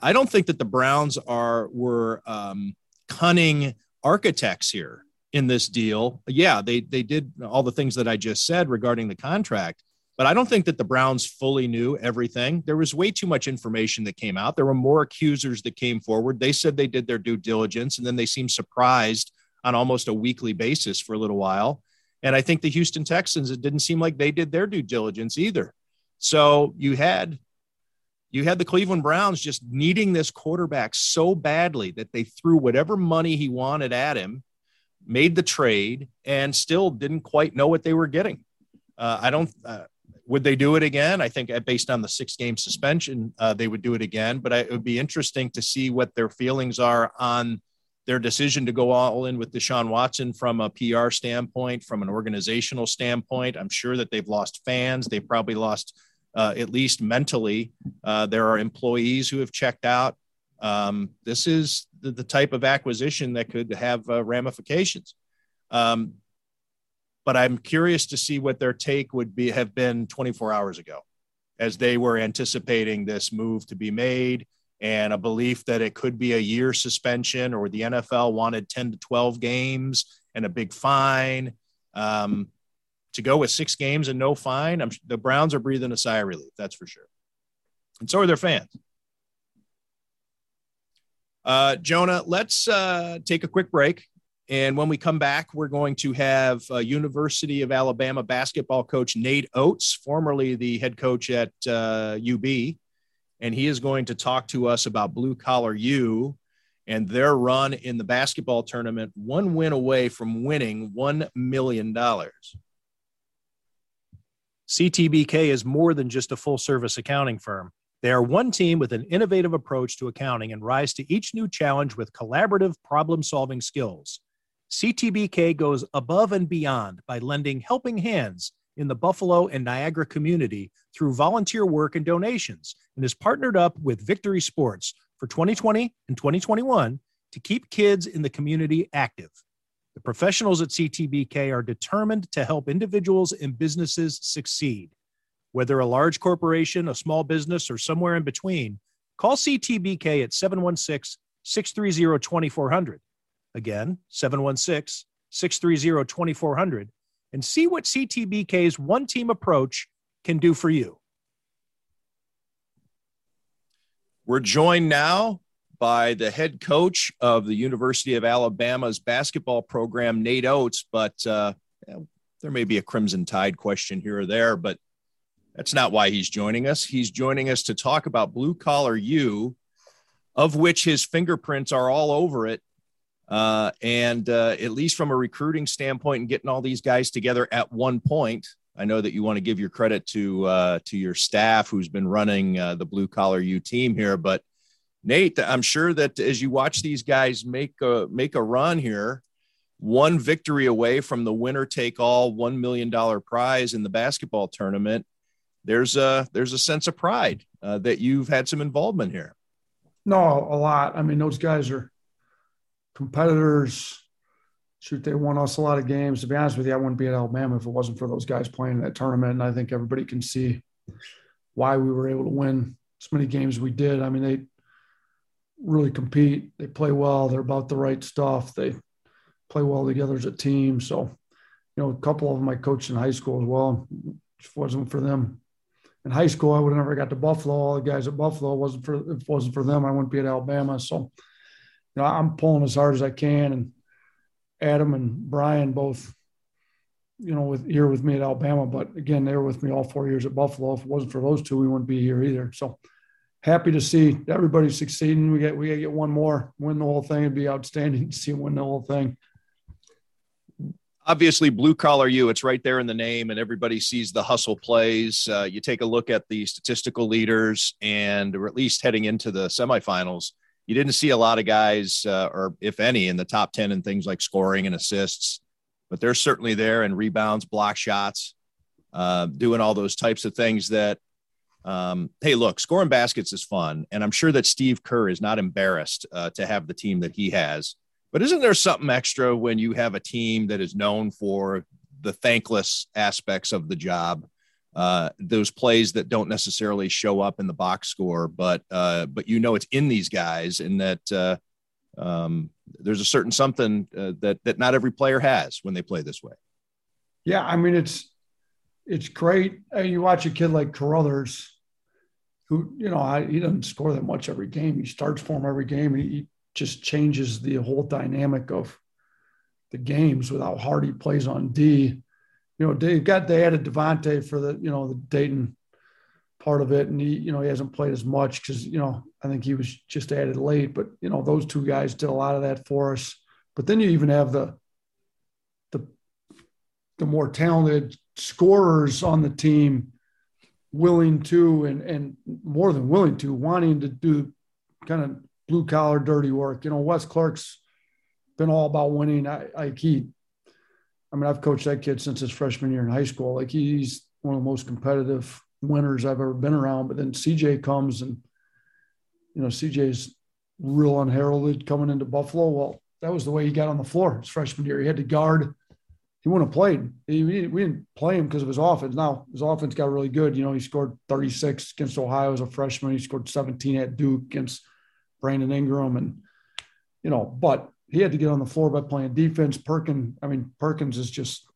i don't think that the browns are were um, cunning architects here in this deal. Yeah they they did all the things that i just said regarding the contract but i don't think that the browns fully knew everything there was way too much information that came out there were more accusers that came forward they said they did their due diligence and then they seemed surprised on almost a weekly basis for a little while and I think the Houston Texans, it didn't seem like they did their due diligence either. So you had you had the Cleveland Browns just needing this quarterback so badly that they threw whatever money he wanted at him, made the trade, and still didn't quite know what they were getting. Uh, I don't. Uh, would they do it again? I think uh, based on the six game suspension, uh, they would do it again. But I, it would be interesting to see what their feelings are on their decision to go all in with Deshaun Watson from a PR standpoint, from an organizational standpoint. I'm sure that they've lost fans. They've probably lost, uh, at least mentally. Uh, there are employees who have checked out. Um, this is the, the, type of acquisition that could have uh, ramifications. Um, but I'm curious to see what their take would be have been 24 hours ago, as they were anticipating this move to be made and a belief that it could be a year suspension or the NFL wanted 10 to 12 games and a big fine. Um, to go with six games and no fine, I'm, the Browns are breathing a sigh of relief, that's for sure. And so are their fans. Uh, Jonah, let's uh, take a quick break. And when we come back, we're going to have uh, University of Alabama basketball coach Nate Oats, formerly the head coach at UB, uh, and he is going to talk to us about Blue Collar U and their run in the basketball tournament, one win away from winning $1 million. CTBK is more than just a full service accounting firm. They are one team with an innovative approach to accounting and rise to each new challenge with collaborative problem solving skills. CTBK goes above and beyond by lending helping hands in the Buffalo and Niagara community through volunteer work and donations and has partnered up with Victory Sports for 2020 and 2021 to keep kids in the community active. The professionals at CTBK are determined to help individuals and businesses succeed. Whether a large corporation, a small business, or somewhere in between, call CTBK at 716 630 2400. Again, 716 630 2400 and see what CTBK's one team approach can do for you. We're joined now by the head coach of the University of Alabama's basketball program, Nate Oats. But uh, there may be a Crimson Tide question here or there, but that's not why he's joining us. He's joining us to talk about Blue Collar U, of which his fingerprints are all over it uh, and uh, at least from a recruiting standpoint and getting all these guys together at one point, I know that you want to give your credit to uh, to your staff who's been running uh, the blue collar U team here. But Nate, I'm sure that as you watch these guys make a make a run here, one victory away from the winner take all one million dollar prize in the basketball tournament, there's a there's a sense of pride uh, that you've had some involvement here. No, a lot. I mean, those guys are competitors. Shoot, they won us a lot of games. To be honest with you, I wouldn't be at Alabama if it wasn't for those guys playing in that tournament. And I think everybody can see why we were able to win as many games we did. I mean, they really compete. They play well. They're about the right stuff. They play well together as a team. So, you know, a couple of them I coached in high school as well. If it wasn't for them in high school, I would have never got to Buffalo. All the guys at Buffalo wasn't for if it wasn't for them, I wouldn't be at Alabama. So you know, I'm pulling as hard as I can, and Adam and Brian both you know, with here with me at Alabama. But again, they were with me all four years at Buffalo. If it wasn't for those two, we wouldn't be here either. So happy to see everybody succeeding. We get we got to get one more, win the whole thing. It'd be outstanding to see win the whole thing. Obviously, Blue Collar U. It's right there in the name, and everybody sees the hustle plays. Uh, you take a look at the statistical leaders, and or at least heading into the semifinals, you didn't see a lot of guys, uh, or if any, in the top ten in things like scoring and assists but they're certainly there in rebounds, block shots, uh, doing all those types of things that, um, hey, look, scoring baskets is fun. And I'm sure that Steve Kerr is not embarrassed uh, to have the team that he has. But isn't there something extra when you have a team that is known for the thankless aspects of the job? Uh, those plays that don't necessarily show up in the box score, but uh, but you know it's in these guys, and that uh, um, there's a certain something uh, that that not every player has when they play this way. Yeah, I mean it's it's great. And you watch a kid like Caruthers, who you know I, he doesn't score that much every game. He starts for him every game. He, he just changes the whole dynamic of the games with how hard he plays on D. You know, they've got they added Devonte for the you know the Dayton part of it, and he you know he hasn't played as much because you know I think he was just added late, but you know those two guys did a lot of that for us. But then you even have the the the more talented scorers on the team willing to and and more than willing to wanting to do kind of blue collar dirty work. You know, Wes Clark's been all about winning. I like he I mean, I've coached that kid since his freshman year in high school. Like he's one of the most competitive winners I've ever been around. But then CJ comes and you know, CJ's real unheralded coming into Buffalo. Well, that was the way he got on the floor his freshman year. He had to guard. He wouldn't have played. He, we didn't play him because of his offense. Now his offense got really good. You know, he scored 36 against Ohio as a freshman. He scored 17 at Duke against Brandon Ingram, and you know, but he had to get on the floor by playing defense. Perkins, I mean, Perkins is just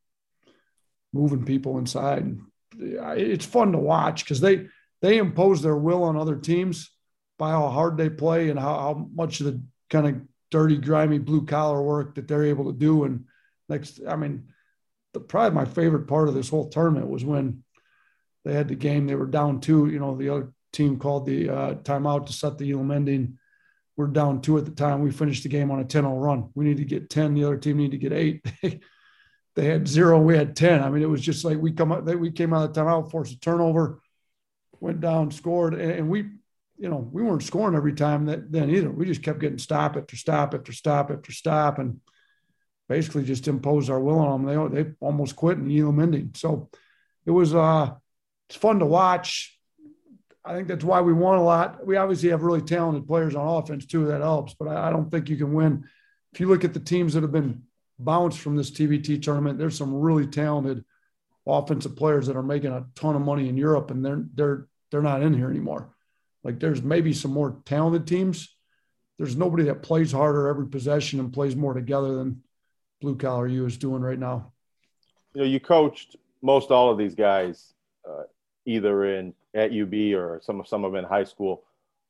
moving people inside. It's fun to watch because they they impose their will on other teams by how hard they play and how, how much of the kind of dirty, grimy blue collar work that they're able to do. And next, I mean, the, probably my favorite part of this whole tournament was when they had the game. They were down two. You know, the other team called the uh, timeout to set the Elam ending. We're down two at the time. We finished the game on a 10 0 run. We need to get 10. The other team need to get eight. they had zero. We had 10. I mean, it was just like we come up, we came out of the timeout, forced a turnover, went down, scored, and we you know, we weren't scoring every time that then either. We just kept getting stop after stop after stop after stop, and basically just imposed our will on them. They they almost quit in Elam ending. So it was uh it's fun to watch. I think that's why we won a lot. We obviously have really talented players on offense too. That helps, but I, I don't think you can win. If you look at the teams that have been bounced from this TBT tournament, there's some really talented offensive players that are making a ton of money in Europe, and they're they're they're not in here anymore. Like there's maybe some more talented teams. There's nobody that plays harder every possession and plays more together than Blue Collar U is doing right now. You know, you coached most all of these guys uh, either in at UB or some of some of them in high school,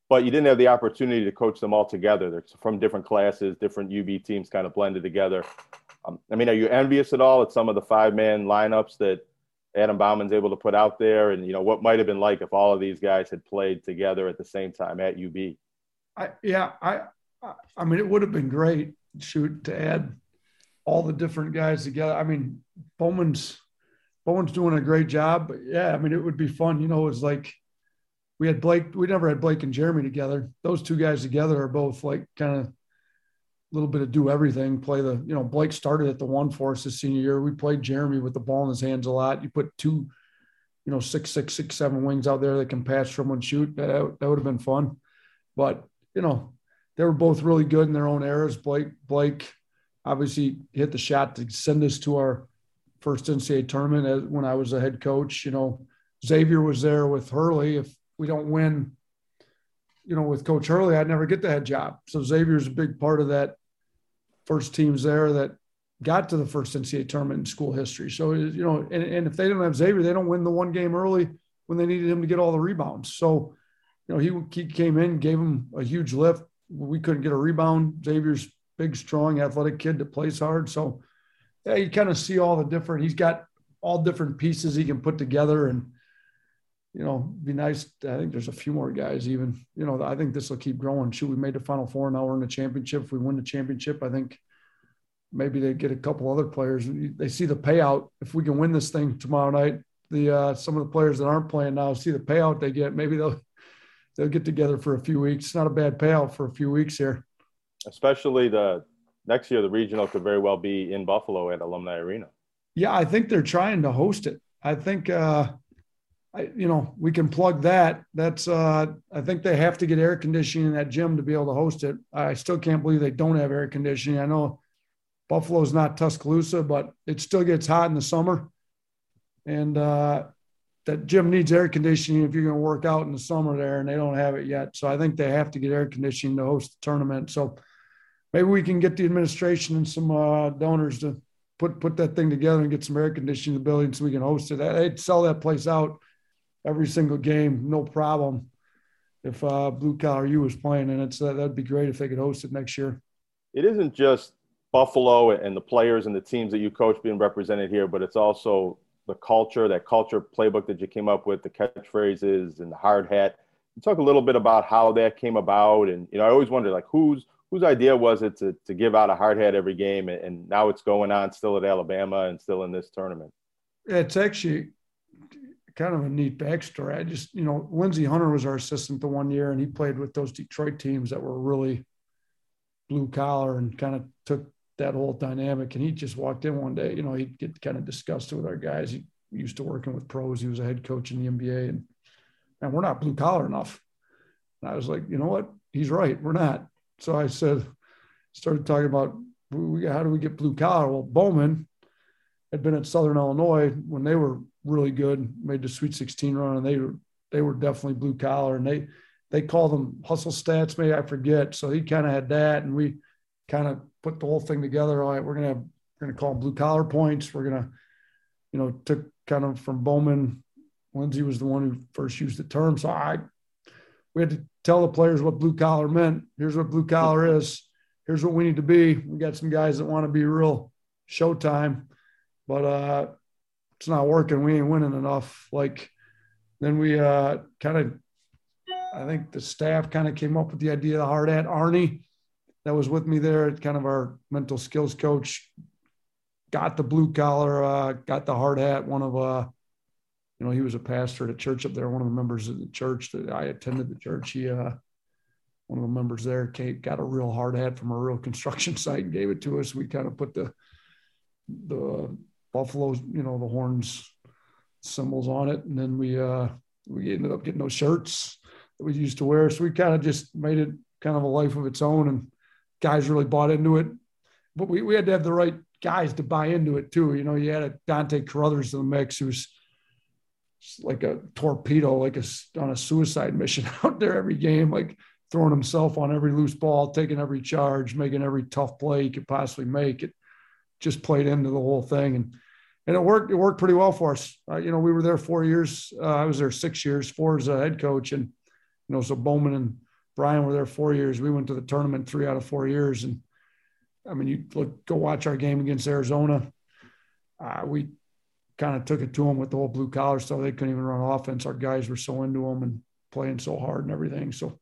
but you didn't have the opportunity to coach them all together. They're from different classes, different UB teams kind of blended together. Um, I mean, are you envious at all at some of the five man lineups that Adam Bauman's able to put out there, and you know what might have been like if all of these guys had played together at the same time at UB. I yeah, I I mean it would have been great shoot to add all the different guys together. I mean Bowman's Bowman's doing a great job, but yeah, I mean it would be fun. You know, it's like we had Blake. We never had Blake and Jeremy together. Those two guys together are both like kind of a little bit of do everything, play the, you know, Blake started at the one for us his senior year. We played Jeremy with the ball in his hands a lot. You put two, you know, six, six, six, seven wings out there that can pass from and shoot. That, that would have been fun. But, you know, they were both really good in their own eras. Blake, Blake obviously hit the shot to send us to our first NCAA tournament as, when I was a head coach. You know, Xavier was there with Hurley. If we don't win you know, with Coach Hurley, I'd never get the head job. So Xavier's a big part of that first teams there that got to the first NCAA tournament in school history. So, you know, and, and if they don't have Xavier, they don't win the one game early when they needed him to get all the rebounds. So, you know, he, he came in, gave him a huge lift. We couldn't get a rebound. Xavier's big, strong, athletic kid that plays hard. So yeah, you kind of see all the different. He's got all different pieces he can put together, and you know, be nice. I think there's a few more guys. Even you know, I think this will keep growing. Shoot, we made the Final Four. Now we're in the championship. If we win the championship, I think maybe they get a couple other players. They see the payout. If we can win this thing tomorrow night, the uh, some of the players that aren't playing now see the payout they get. Maybe they'll they'll get together for a few weeks. It's not a bad payout for a few weeks here. Especially the next year, the regional could very well be in Buffalo at Alumni Arena. Yeah, I think they're trying to host it. I think, uh, I, you know, we can plug that. That's, uh, I think they have to get air conditioning in that gym to be able to host it. I still can't believe they don't have air conditioning. I know Buffalo's not Tuscaloosa, but it still gets hot in the summer. And uh, that gym needs air conditioning if you're going to work out in the summer there, and they don't have it yet. So I think they have to get air conditioning to host the tournament. So maybe we can get the administration and some uh, donors to put put that thing together and get some air conditioning in the building so we can host it. They'd sell that place out every single game, no problem. If uh, Blue Collar U was playing in it, so that'd be great if they could host it next year. It isn't just Buffalo and the players and the teams that you coach being represented here, but it's also the culture, that culture playbook that you came up with, the catchphrases and the hard hat. You talk a little bit about how that came about, and you know, I always wonder like who's whose idea was it to, to give out a hard hat every game and now it's going on still at alabama and still in this tournament? It's actually kind of a neat backstory. I just you know lindsey hunter was our assistant the one year and he played with those detroit teams that were really blue collar and kind of took that whole dynamic. And he just walked in one day you know he'd get kind of disgusted with our guys. He used to working with pros. He was a head coach in the nba and and we're not blue collar enough. And i was like you know what? He's right. We're not so I said, started talking about how do we get blue collar? Well, Bowman had been at Southern Illinois when they were really good, made the Sweet 16 run, and they were they were definitely blue collar, and they they call them hustle stats, maybe I forget. So he kind of had that, and we kind of put the whole thing together. All right, we're gonna we're gonna call them blue collar points. We're gonna, you know, took kind of from Bowman. Lindsey was the one who first used the term, so I we had to tell the players what blue collar meant. Here's what blue collar is. Here's what we need to be. We got some guys that want to be real showtime, but uh, it's not working. We ain't winning enough. Like then we uh, kind of, I think the staff kind of came up with the idea of the hard hat. Arnie, that was with me there, kind of our mental skills coach, got the blue collar, uh, got the hard hat. One of uh, you know, he was a pastor at a church up there. One of the members of the church that I attended the church, he, uh, one of the members there came, got a real hard hat from a real construction site and gave it to us. We kind of put the, the buffaloes, you know, the horns symbols on it. And then we, uh, we ended up getting those shirts that we used to wear. So we kind of just made it kind of a life of its own and guys really bought into it. But we, we had to have the right guys to buy into it too. You know, you had a Dontay Caruthers in the mix who's like a torpedo, like a on a suicide mission out there every game, like throwing himself on every loose ball, taking every charge, making every tough play he could possibly make. It just played into the whole thing, and and it worked. It worked pretty well for us. Uh, you know, we were there four years. Uh, I was there six years, four as a head coach, and you know, so Bowman and Brian were there four years. We went to the tournament three out of four years, and I mean, you look, go watch our game against Arizona. Uh, we kind of took it to them with the whole blue collar stuff. They couldn't even run offense. Our guys were so into them and playing so hard and everything. So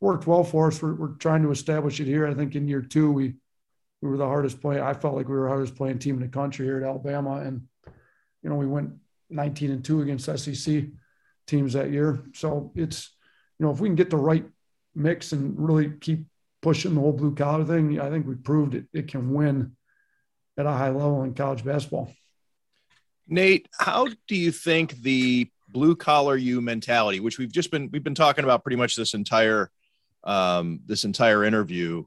worked well for us. We're, we're trying to establish it here. I think in year two, we, we were the hardest play. I felt like we were the hardest playing team in the country here at Alabama. And, you know, we went 19 and two against SEC teams that year. So it's, you know, if we can get the right mix and really keep pushing the whole blue collar thing, I think we proved it, it can win at a high level in college basketball. Nate, how do you think the Blue Collar U mentality, which we've just been we've been talking about pretty much this entire um, this entire interview,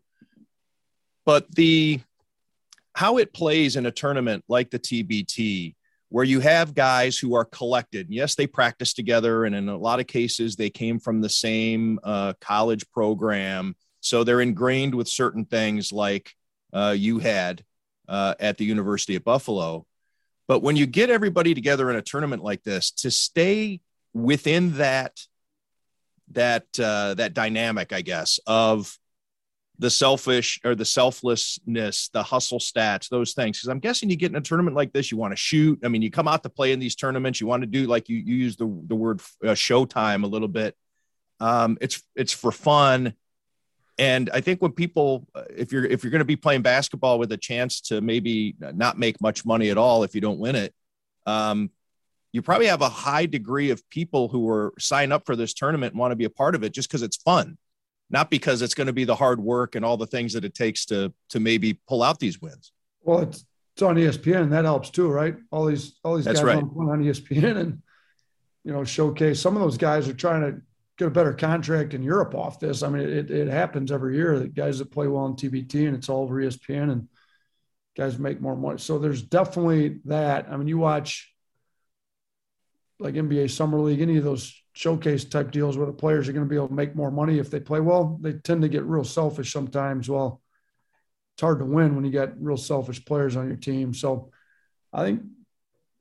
but the how it plays in a tournament like the TBT, where you have guys who are collected. Yes, they practice together, and in a lot of cases, they came from the same uh, college program, so they're ingrained with certain things like uh, you had uh, at the University of Buffalo. But when you get everybody together in a tournament like this, to stay within that that uh, that dynamic, I guess, of the selfish or the selflessness, the hustle stats, those things. Because I'm guessing you get in a tournament like this, you want to shoot. I mean, you come out to play in these tournaments, you want to do like you you use the the word uh, showtime a little bit. Um, it's it's for fun, and I think when people, uh, if you're if you're going to be playing basketball with a chance to maybe not make much money at all if you don't win it, um, you probably have a high degree of people who are sign up for this tournament and want to be a part of it just because it's fun not because it's going to be the hard work and all the things that it takes to to maybe pull out these wins. Well, it's it's on ESPN that helps too, right? All these all these That's guys right. on, on ESPN and you know showcase. Some of those guys are trying to get a better contract in Europe off this. I mean, it, it happens every year. that guys that play well on TBT and it's all over ESPN and guys make more money. So there's definitely that. I mean, you watch like NBA Summer League, any of those showcase type deals where the players are going to be able to make more money if they play well, they tend to get real selfish sometimes. Well, it's hard to win when you got real selfish players on your team. So I think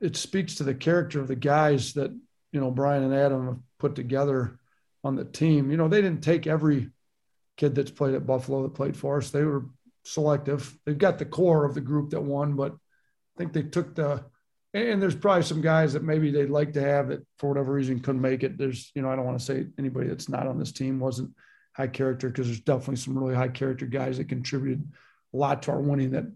it speaks to the character of the guys that, you know, Brian and Adam have put together on the team. You know, they didn't take every kid that's played at Buffalo that played for us. They were selective. They've got the core of the group that won, but I think they took the and there's probably some guys that maybe they'd like to have that for whatever reason couldn't make it. There's, you know, I don't want to say anybody that's not on this team wasn't high character because there's definitely some really high character guys that contributed a lot to our winning that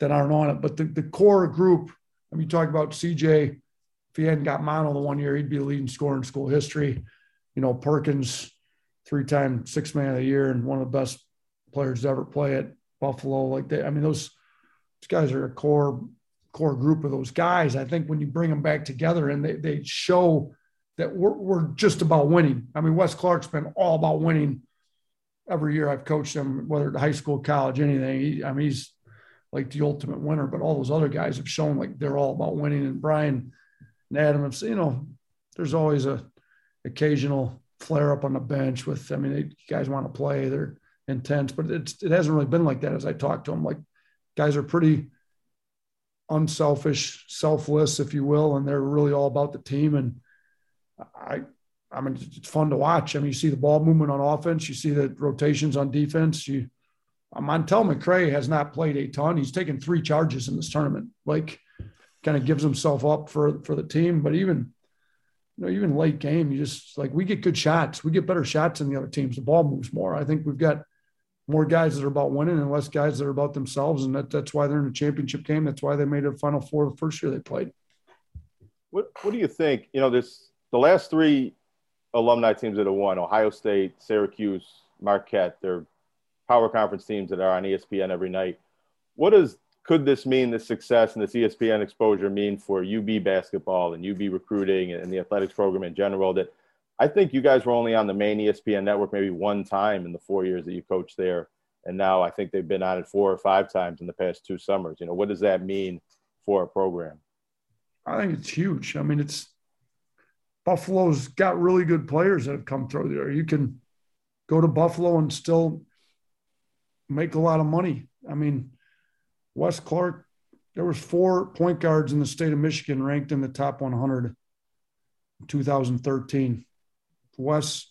that aren't on it. But the, the core group, I mean, you talk about CJ, if he hadn't got mono the one year, he'd be the leading scorer in school history. You know, Perkins, three-time six man of the year and one of the best players to ever play at Buffalo. Like they, I mean, those, those guys are a core core group of those guys. I think when you bring them back together and they, they show that we're, we're just about winning. I mean, Wes Clark's been all about winning every year I've coached him, whether high school, college, anything. He, I mean, he's like the ultimate winner, but all those other guys have shown like they're all about winning. And Brian and Adam have, you know, there's always a occasional flare up on the bench with, I mean, they, guys want to play, they're intense, but it's, it hasn't really been like that as I talk to them. Like guys are pretty, unselfish, selfless, if you will, and they're really all about the team. And I, I mean, it's fun to watch. I mean, you see the ball movement on offense, you see the rotations on defense. You, Montell McRae has not played a ton. He's taken three charges in this tournament. Like, kind of gives himself up for for the team. But even, you know, even late game, you just like we get good shots. We get better shots than the other teams. The ball moves more. I think we've got more guys that are about winning and less guys that are about themselves. And that, that's why they're in a championship game. That's why they made a final four the first year they played. What What do you think? You know, this the last three alumni teams that have won: Ohio State, Syracuse, Marquette. They're power conference teams that are on ESPN every night. What does could this mean? The success and this ESPN exposure mean for UB basketball and UB recruiting and the athletics program in general? That I think you guys were only on the main ESPN network maybe one time in the four years that you coached there. And now I think they've been on it four or five times in the past two summers. You know, what does that mean for a program? I think it's huge. I mean, it's Buffalo's got really good players that have come through there. You can go to Buffalo and still make a lot of money. I mean, Wes Clark, there was four point guards in the state of Michigan ranked in the top 100 in 2013. Wes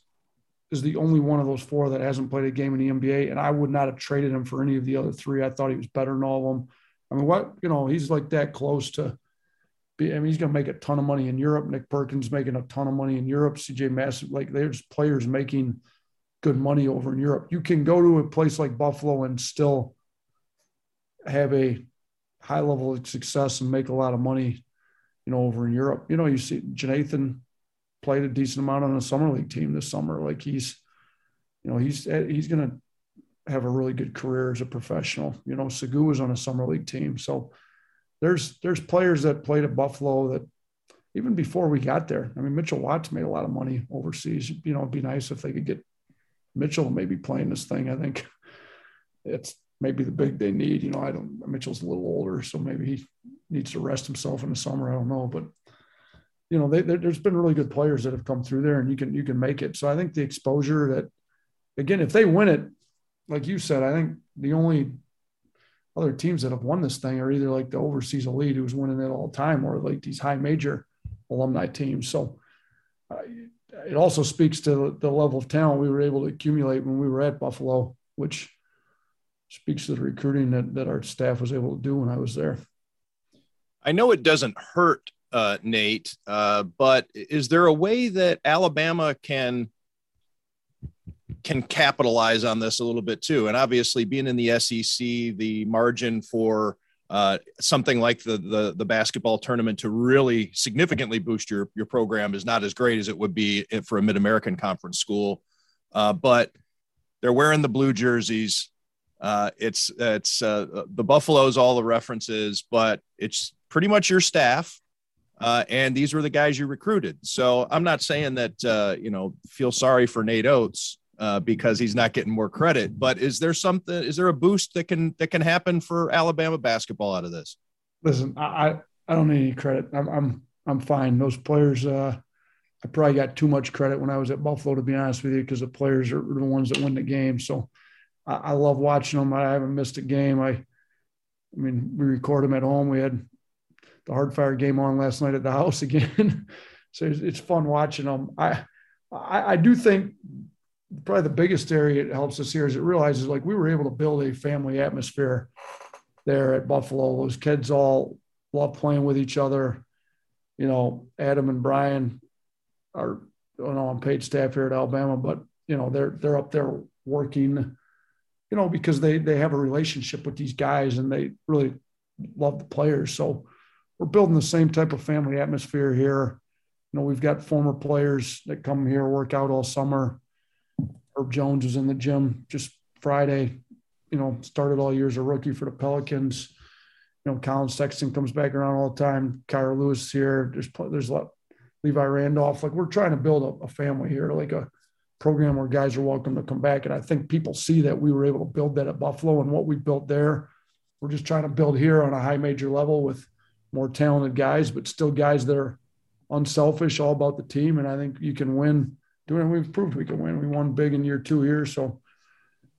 is the only one of those four that hasn't played a game in the NBA, and I would not have traded him for any of the other three. I thought he was better than all of them. I mean, what you know, he's like that close to. I mean, he's going to make a ton of money in Europe. Nick Perkins making a ton of money in Europe. CJ Massinburg, like there's players making good money over in Europe. You can go to a place like Buffalo and still have a high level of success and make a lot of money, you know, over in Europe. You know, you see Jonathan played a decent amount on a summer league team this summer. Like he's, you know, he's he's to have a really good career as a professional. You know, Segu was on a summer league team, so there's there's players that played at Buffalo that even before we got there. I mean, Mitchell Watts made a lot of money overseas. You know, it'd be nice if they could get Mitchell maybe playing this thing. I think it's maybe the big they need. You know, I don't. Mitchell's a little older, so maybe he needs to rest himself in the summer. I don't know, but you know, they, there's been really good players that have come through there, and you can you can make it. So I think the exposure that, again, if they win it, like you said, I think the only other teams that have won this thing are either like the overseas elite who's winning it all the time, or like these high major alumni teams. So uh, it also speaks to the level of talent we were able to accumulate when we were at Buffalo, which speaks to the recruiting that, that our staff was able to do when I was there. I know it doesn't hurt, uh, Nate, uh, but is there a way that Alabama can can capitalize on this a little bit too? And obviously, being in the SEC, the margin for uh, something like the, the the basketball tournament to really significantly boost your your program is not as great as it would be for a Mid American Conference school. Uh, but they're wearing the blue jerseys. Uh, it's it's uh, the Buffaloes, all the references, but it's pretty much your staff. Uh, and these were the guys you recruited. So I'm not saying that uh, you know feel sorry for Nate Oats uh, because he's not getting more credit. But is there something? Is there a boost that can that can happen for Alabama basketball out of this? Listen, I I don't need any credit. I'm I'm I'm fine. Those players. Uh, I probably got too much credit when I was at Buffalo, to be honest with you, because the players are the ones that win the game. So I, love watching them. I haven't missed a game. I, I mean, we record them at home. We had the hard fire game on last night at the house again. so it's, it's, fun watching them. I, I, I do think probably the biggest area it helps us here is it realizes like we were able to build a family atmosphere there at Buffalo. Those kids all love playing with each other. You know, Adam and Brian are don't know on paid staff here at Alabama, but you know they're they're up there working, you know, because they they have a relationship with these guys and they really love the players. So we're building the same type of family atmosphere here. You know, we've got former players that come here, work out all summer. Herb Jones was in the gym just Friday, you know, started all year as a rookie for the Pelicans. You know, Collin Sexton comes back around all the time. Kira Lewis here. There's there's a lot. Levi Randolph. Like we're trying to build a, a family here, like a program where guys are welcome to come back. And I think people see that we were able to build that at Buffalo and what we built there. We're just trying to build here on a high major level with more talented guys, but still guys that are unselfish, all about the team. And I think you can win doing it. We've proved we can win. We won big in year two here. So,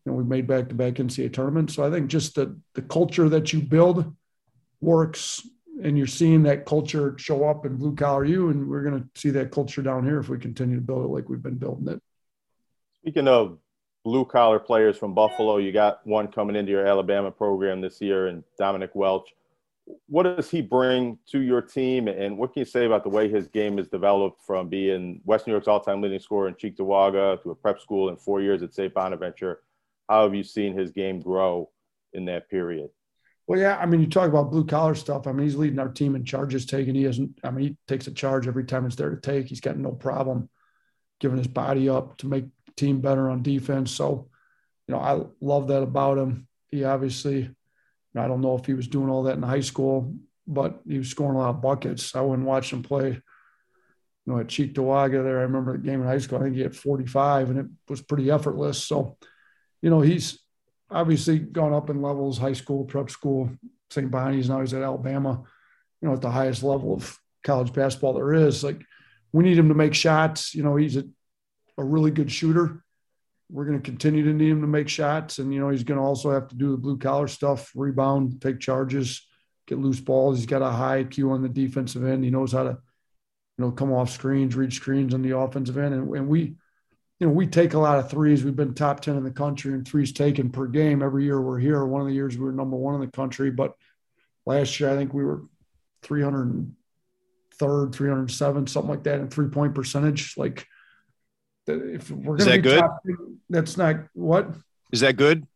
you know, we've made back to back NCAA tournaments. So I think just the, the culture that you build works and you're seeing that culture show up in blue collar U, and we're going to see that culture down here if we continue to build it like we've been building it. Speaking of blue collar players from Buffalo, you got one coming into your Alabama program this year, and Dominick Welch what does he bring to your team, and what can you say about the way his game has developed from being West New York's all-time leading scorer in Cheektowaga to a prep school in four years at St. Bonaventure? How have you seen his game grow in that period? Well, yeah, I mean, you talk about blue collar stuff. I mean, he's leading our team in charges taken. He hasn't. I mean, he takes a charge every time it's there to take. He's got no problem giving his body up to make team better on defense. So, you know, I love that about him. He obviously I don't know if he was doing all that in high school, but he was scoring a lot of buckets. I went and watched him play, you know, at Cheektowaga there. I remember the game in high school. I think he had 45 and it was pretty effortless. So, you know, he's obviously gone up in levels, high school, prep school, St. Bonnie's. Now he's at Alabama, you know, at the highest level of college basketball there is. Like, we need him to make shots. You know, he's a, a really good shooter we're going to continue to need him to make shots. And, you know, he's going to also have to do the blue collar stuff, rebound, take charges, get loose balls. He's got a high IQ on the defensive end. He knows how to, you know, come off screens, read screens on the offensive end. And, and we, you know, we take a lot of threes. We've been top 10 in the country in threes taken per game. Every year we're here. One of the years we were number one in the country. But last year, I think we were 303rd, 307, something like that in three point percentage. Like, if we're is that good? Top, that's not what is that good?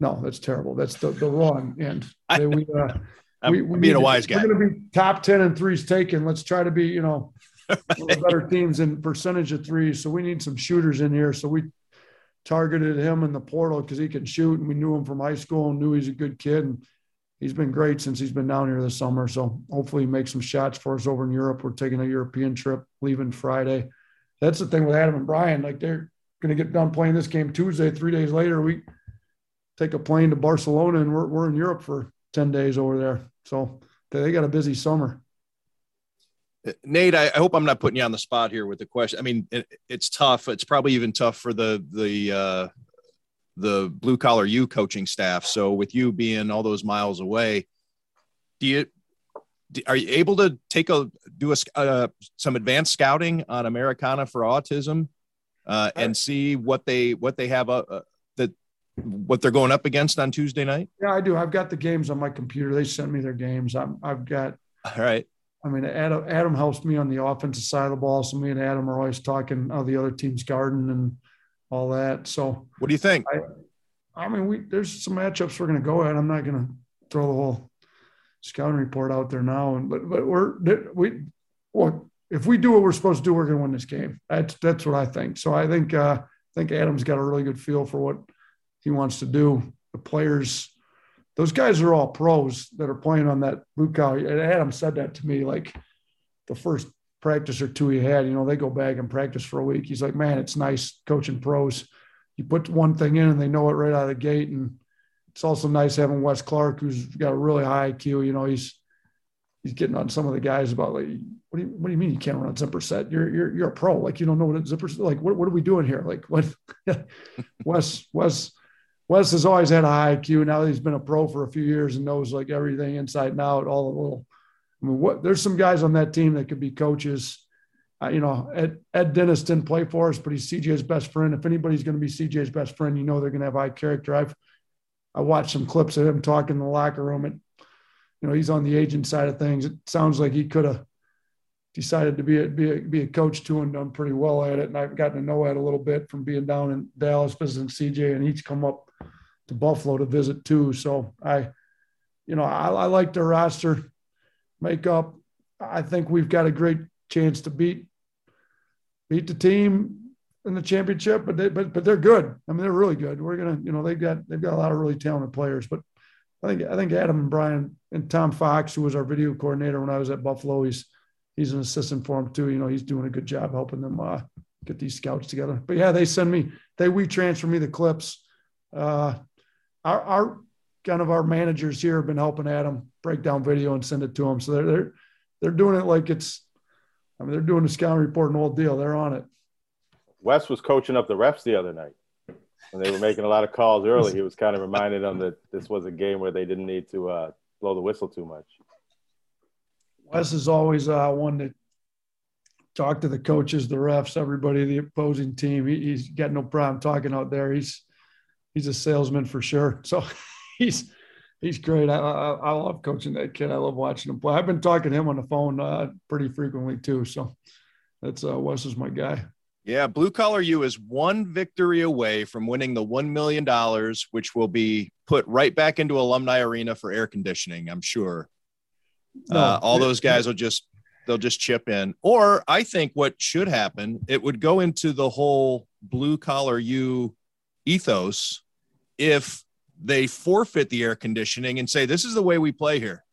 No, that's terrible. That's the, the wrong end. I, we, uh, I'm we, we being a wise to, guy. We're going to be top ten and threes taken. Let's try to be, you know, better teams in percentage of threes. So we need some shooters in here. So we targeted him in the portal because he can shoot, and we knew him from high school and knew he's a good kid. And he's been great since he's been down here this summer. So hopefully, he makes some shots for us over in Europe. We're taking a European trip, leaving Friday that's the thing with Adam and Brian. Like they're going to get done playing this game Tuesday. Three days later, we take a plane to Barcelona and we're, we're in Europe for 10 days over there. So they got a busy summer. Nate, I, I, hope I'm not putting you on the spot here with the question. I mean, it, it's tough. It's probably even tough for the the uh, the blue collar U coaching staff. So with you being all those miles away, do you are you able to take a do a uh, some advanced scouting on Americana for autism uh, and see what they what they have uh, uh, that what they're going up against on Tuesday night? Yeah, I do. I've got the games on my computer. They sent me their games. I'm, I've got. All right. I mean, Adam, Adam helps me on the offensive side of the ball. So me and Adam are always talking how the other team's garden and all that. So what do you think? I, I mean, we there's some matchups we're going to go at. I'm not going to throw the whole scouting report out there now, and but but we're we well if we do what we're supposed to do, we're going to win this game. That's that's what I think. So I think uh, I think Adam's got a really good feel for what he wants to do. The players, those guys are all pros that are playing on that blue collar. And Adam said that to me like the first practice or two he had. You know, they go back and practice for a week. He's like, man, it's nice coaching pros. You put one thing in and they know it right out of the gate. And it's also nice having Wes Clark, who's got a really high IQ. You know, he's he's getting on some of the guys about like, what do you what do you mean you can't run zipper set? You're you're you're a pro. Like you don't know what a zipper set. like. What what are we doing here? Like what? Wes Wes Wes has always had a high IQ. Now that he's been a pro for a few years and knows like everything inside and out. All the little. I mean, what there's some guys on that team that could be coaches. Uh, you know, Ed, Ed Dennis didn't play for us, but he's CJ's best friend. If anybody's going to be CJ's best friend, you know they're going to have high character. I've I watched some clips of him talking in the locker room. And, you know, he's on the agent side of things. It sounds like he could have decided to be a, be a, be a coach too and done pretty well at it. And I've gotten to know Ed a little bit from being down in Dallas visiting CJ, and he's come up to Buffalo to visit too. So I, you know, I, I like the roster makeup. I think we've got a great chance to beat beat the team in the championship, but they but but they're good. I mean, they're really good. We're gonna, you know, they've got they've got a lot of really talented players. But I think I think Adam and Brian and Tom Fox, who was our video coordinator when I was at Buffalo, he's he's an assistant for him too. You know, he's doing a good job helping them uh, get these scouts together. But yeah, they send me they we transfer me the clips. Uh, our our kind of our managers here have been helping Adam break down video and send it to him. So they're they're they're doing it like it's. I mean, they're doing the scouting report and all deal. They're on it. Wes was coaching up the refs the other night when they were making a lot of calls early. He was kind of reminding them that this was a game where they didn't need to uh, blow the whistle too much. Wes is always uh, one to talk to the coaches, the refs, everybody, the opposing team. He, he's got no problem talking out there. He's he's a salesman for sure. So he's he's great. I, I, I love coaching that kid. I love watching him play. I've been talking to him on the phone uh, pretty frequently too. So that's uh, Wes is my guy. Yeah, Blue Collar U is one victory away from winning the $1 million, which will be put right back into Alumni Arena for air conditioning, I'm sure. No, uh, all those guys will just they'll just chip in. Or I think what should happen, it would go into the whole blue collar U ethos if they forfeit the air conditioning and say this is the way we play here.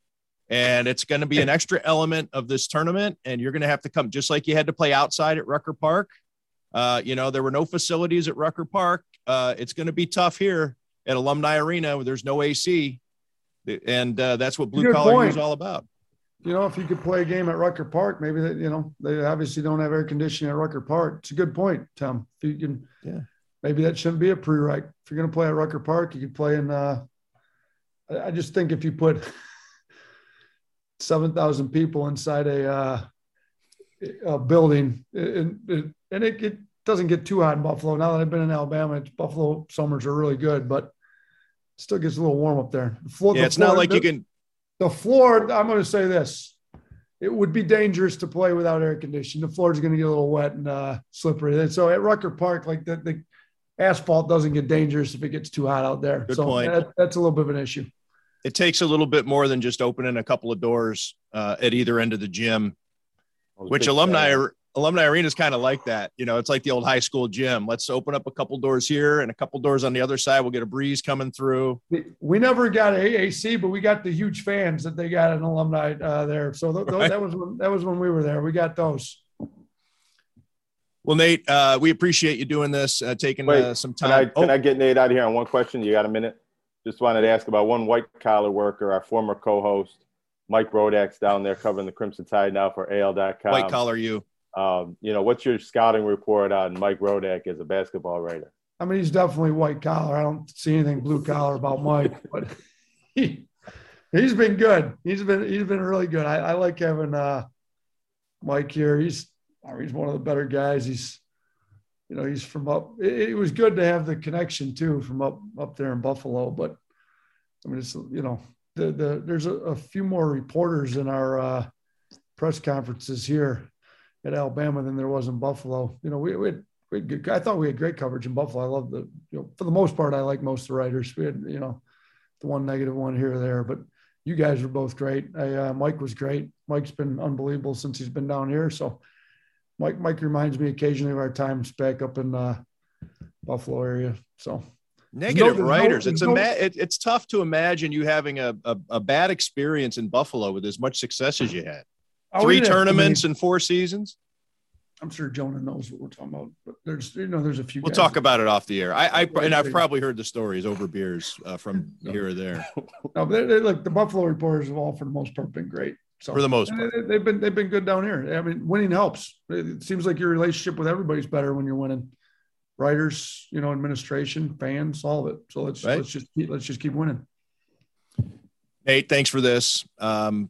And it's going to be an extra element of this tournament. And you're going to have to come just like you had to play outside at Rucker Park. Uh, you know, there were no facilities at Rucker Park. Uh, it's going to be tough here at Alumni Arena where there's no AC. And uh, that's what blue collar is all about. You know, if you could play a game at Rucker Park, maybe that, you know, they obviously don't have air conditioning at Rucker Park. It's a good point, Tom. If you can, yeah, maybe that shouldn't be a prereq. If you're going to play at Rucker Park, you could play in, uh, I just think if you put 7,000 people inside a, uh, a building and, and it, it, doesn't get too hot in Buffalo. Now that I've been in Alabama, Buffalo summers are really good, but still gets a little warm up there. The floor, yeah, the it's floor, not like the, you can. The floor, I'm going to say this. It would be dangerous to play without air conditioning. The floor is going to get a little wet and uh, slippery. And so at Rucker Park, like the, the asphalt doesn't get dangerous if it gets too hot out there. Good so point. That, that's a little bit of an issue. It takes a little bit more than just opening a couple of doors uh, at either end of the gym, which alumni are alumni arena is kind of like that. You know, it's like the old high school gym. Let's open up a couple doors here and a couple doors on the other side. We'll get a breeze coming through. We, we never got AAC, but we got the huge fans that they got an alumni uh, there. So th- right. that was when, that was when we were there. We got those. Well, Nate, uh, we appreciate you doing this, uh, taking Wait, uh, some time. Can, I, can oh. I get Nate out of here on one question? You got a minute? Just wanted to ask about one white collar worker, our former co-host, Mike Rodak's down there covering the Crimson Tide now for AL.com. White collar you. Um, you know, what's your scouting report on Mike Rodak as a basketball writer? I mean, he's definitely white collar. I don't see anything blue collar about Mike, but he he's been good. He's been he's been really good. I, I like having uh, Mike here. He's I mean, he's one of the better guys. He's you know, he's from up. It, it, was good to have the connection too from up up there in Buffalo. But I mean, it's you know, the the there's a, a few more reporters in our uh, press conferences here at Alabama than there was in Buffalo. You know, we, we had, we had good, I thought we had great coverage in Buffalo. I love the you know for the most part, I like most of the writers. We had you know the one negative one here or there, but you guys were both great. I, uh, Mike was great. Mike's been unbelievable since he's been down here. So Mike Mike reminds me occasionally of our times back up in uh, Buffalo area. So negative no, writers. No, it's no, a it, it's tough to imagine you having a, a, a, bad experience in Buffalo with as much success as you had. Three tournaments and four seasons. I'm sure Jonah knows what we're talking about, but there's you know there's a few. We'll talk about it off the air. I, I and I've probably heard the stories over beers uh, from here or there. No, but they, they, look, the Buffalo reporters have all for the most part been great. So for the most part, they, have been they've been good down here. I mean, winning helps. It seems like your relationship with everybody's better when you're winning. Writers, you know, administration, fans, all of it. So let's right. let's just keep, let's just keep winning. Nate, thanks for this. Um,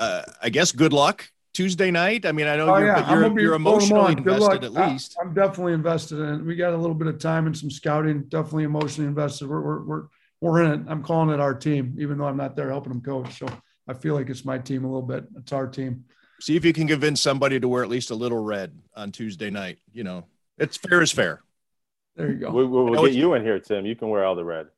uh, I guess good luck Tuesday night. I mean, I know oh, you're, yeah. you're, you're emotionally invested at least. I, am definitely invested in it. We got a little bit of time and some scouting. Definitely emotionally invested. We're we're we're, we're in it. I'm calling it our team, even though I'm not there helping them coach. So I feel like it's my team a little bit. It's our team. See if you can convince somebody to wear at least a little red on Tuesday night. You know, it's fair is fair. There you go. We, will we'll get you in here, Tim. You can wear all the red.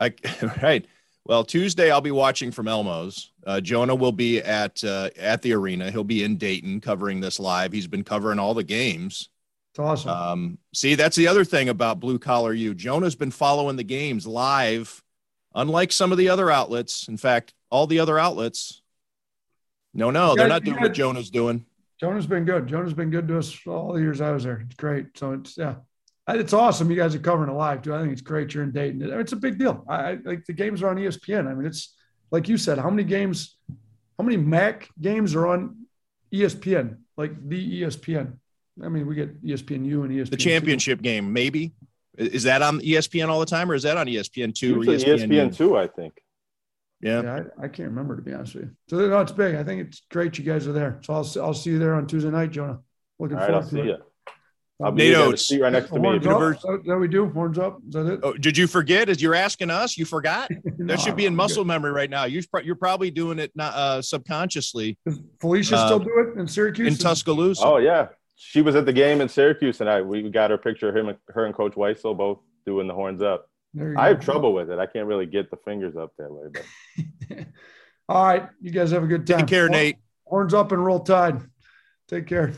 I right. Well, Tuesday I'll be watching from Elmo's. Uh, Jonah will be at uh, at the arena. He'll be in Dayton covering this live. He's been covering all the games. It's awesome. Um, see, that's the other thing about Blue Collar U. Jonah's been following the games live, unlike some of the other outlets. In fact, all the other outlets. No, no, they're not doing what Jonah's doing. Jonah's been good. Jonah's been good to us all the years I was there. It's great. So it's yeah, it's awesome. You guys are covering it live too. I think it's great. You're in Dayton. It's a big deal. I, I like the games are on ESPN. I mean, it's like you said. How many games? How many MAC games are on ESPN? Like the ESPN. I mean, we get ESPNU and ESPN. The championship game, maybe. Is that on ESPN all the time, or is that on ESPN two or ESPN, ESPN two? I think. Yeah, yeah I, I, can't remember to be honest with you. So no, it's big. I think it's great you guys are there. So I'll I'll see you there on Tuesday night, Jonah. Looking forward to it. You. I'll be Nate Oats. right next to me. Universe. That we do. Horns up. Is that it? Oh, did you forget? As you're asking us, you forgot. no, that should be in muscle memory right now. You are probably doing it not uh, subconsciously. Does Felicia uh, still do it in Syracuse? In Tuscaloosa. Oh yeah, she was at the game in Syracuse, and I we got her picture him, her and Coach Weisel both doing the horns up. I have trouble with it. I can't really get the fingers up that way. But all right, you guys have a good time. Take care, Nate. Horns up and roll tide. Take care.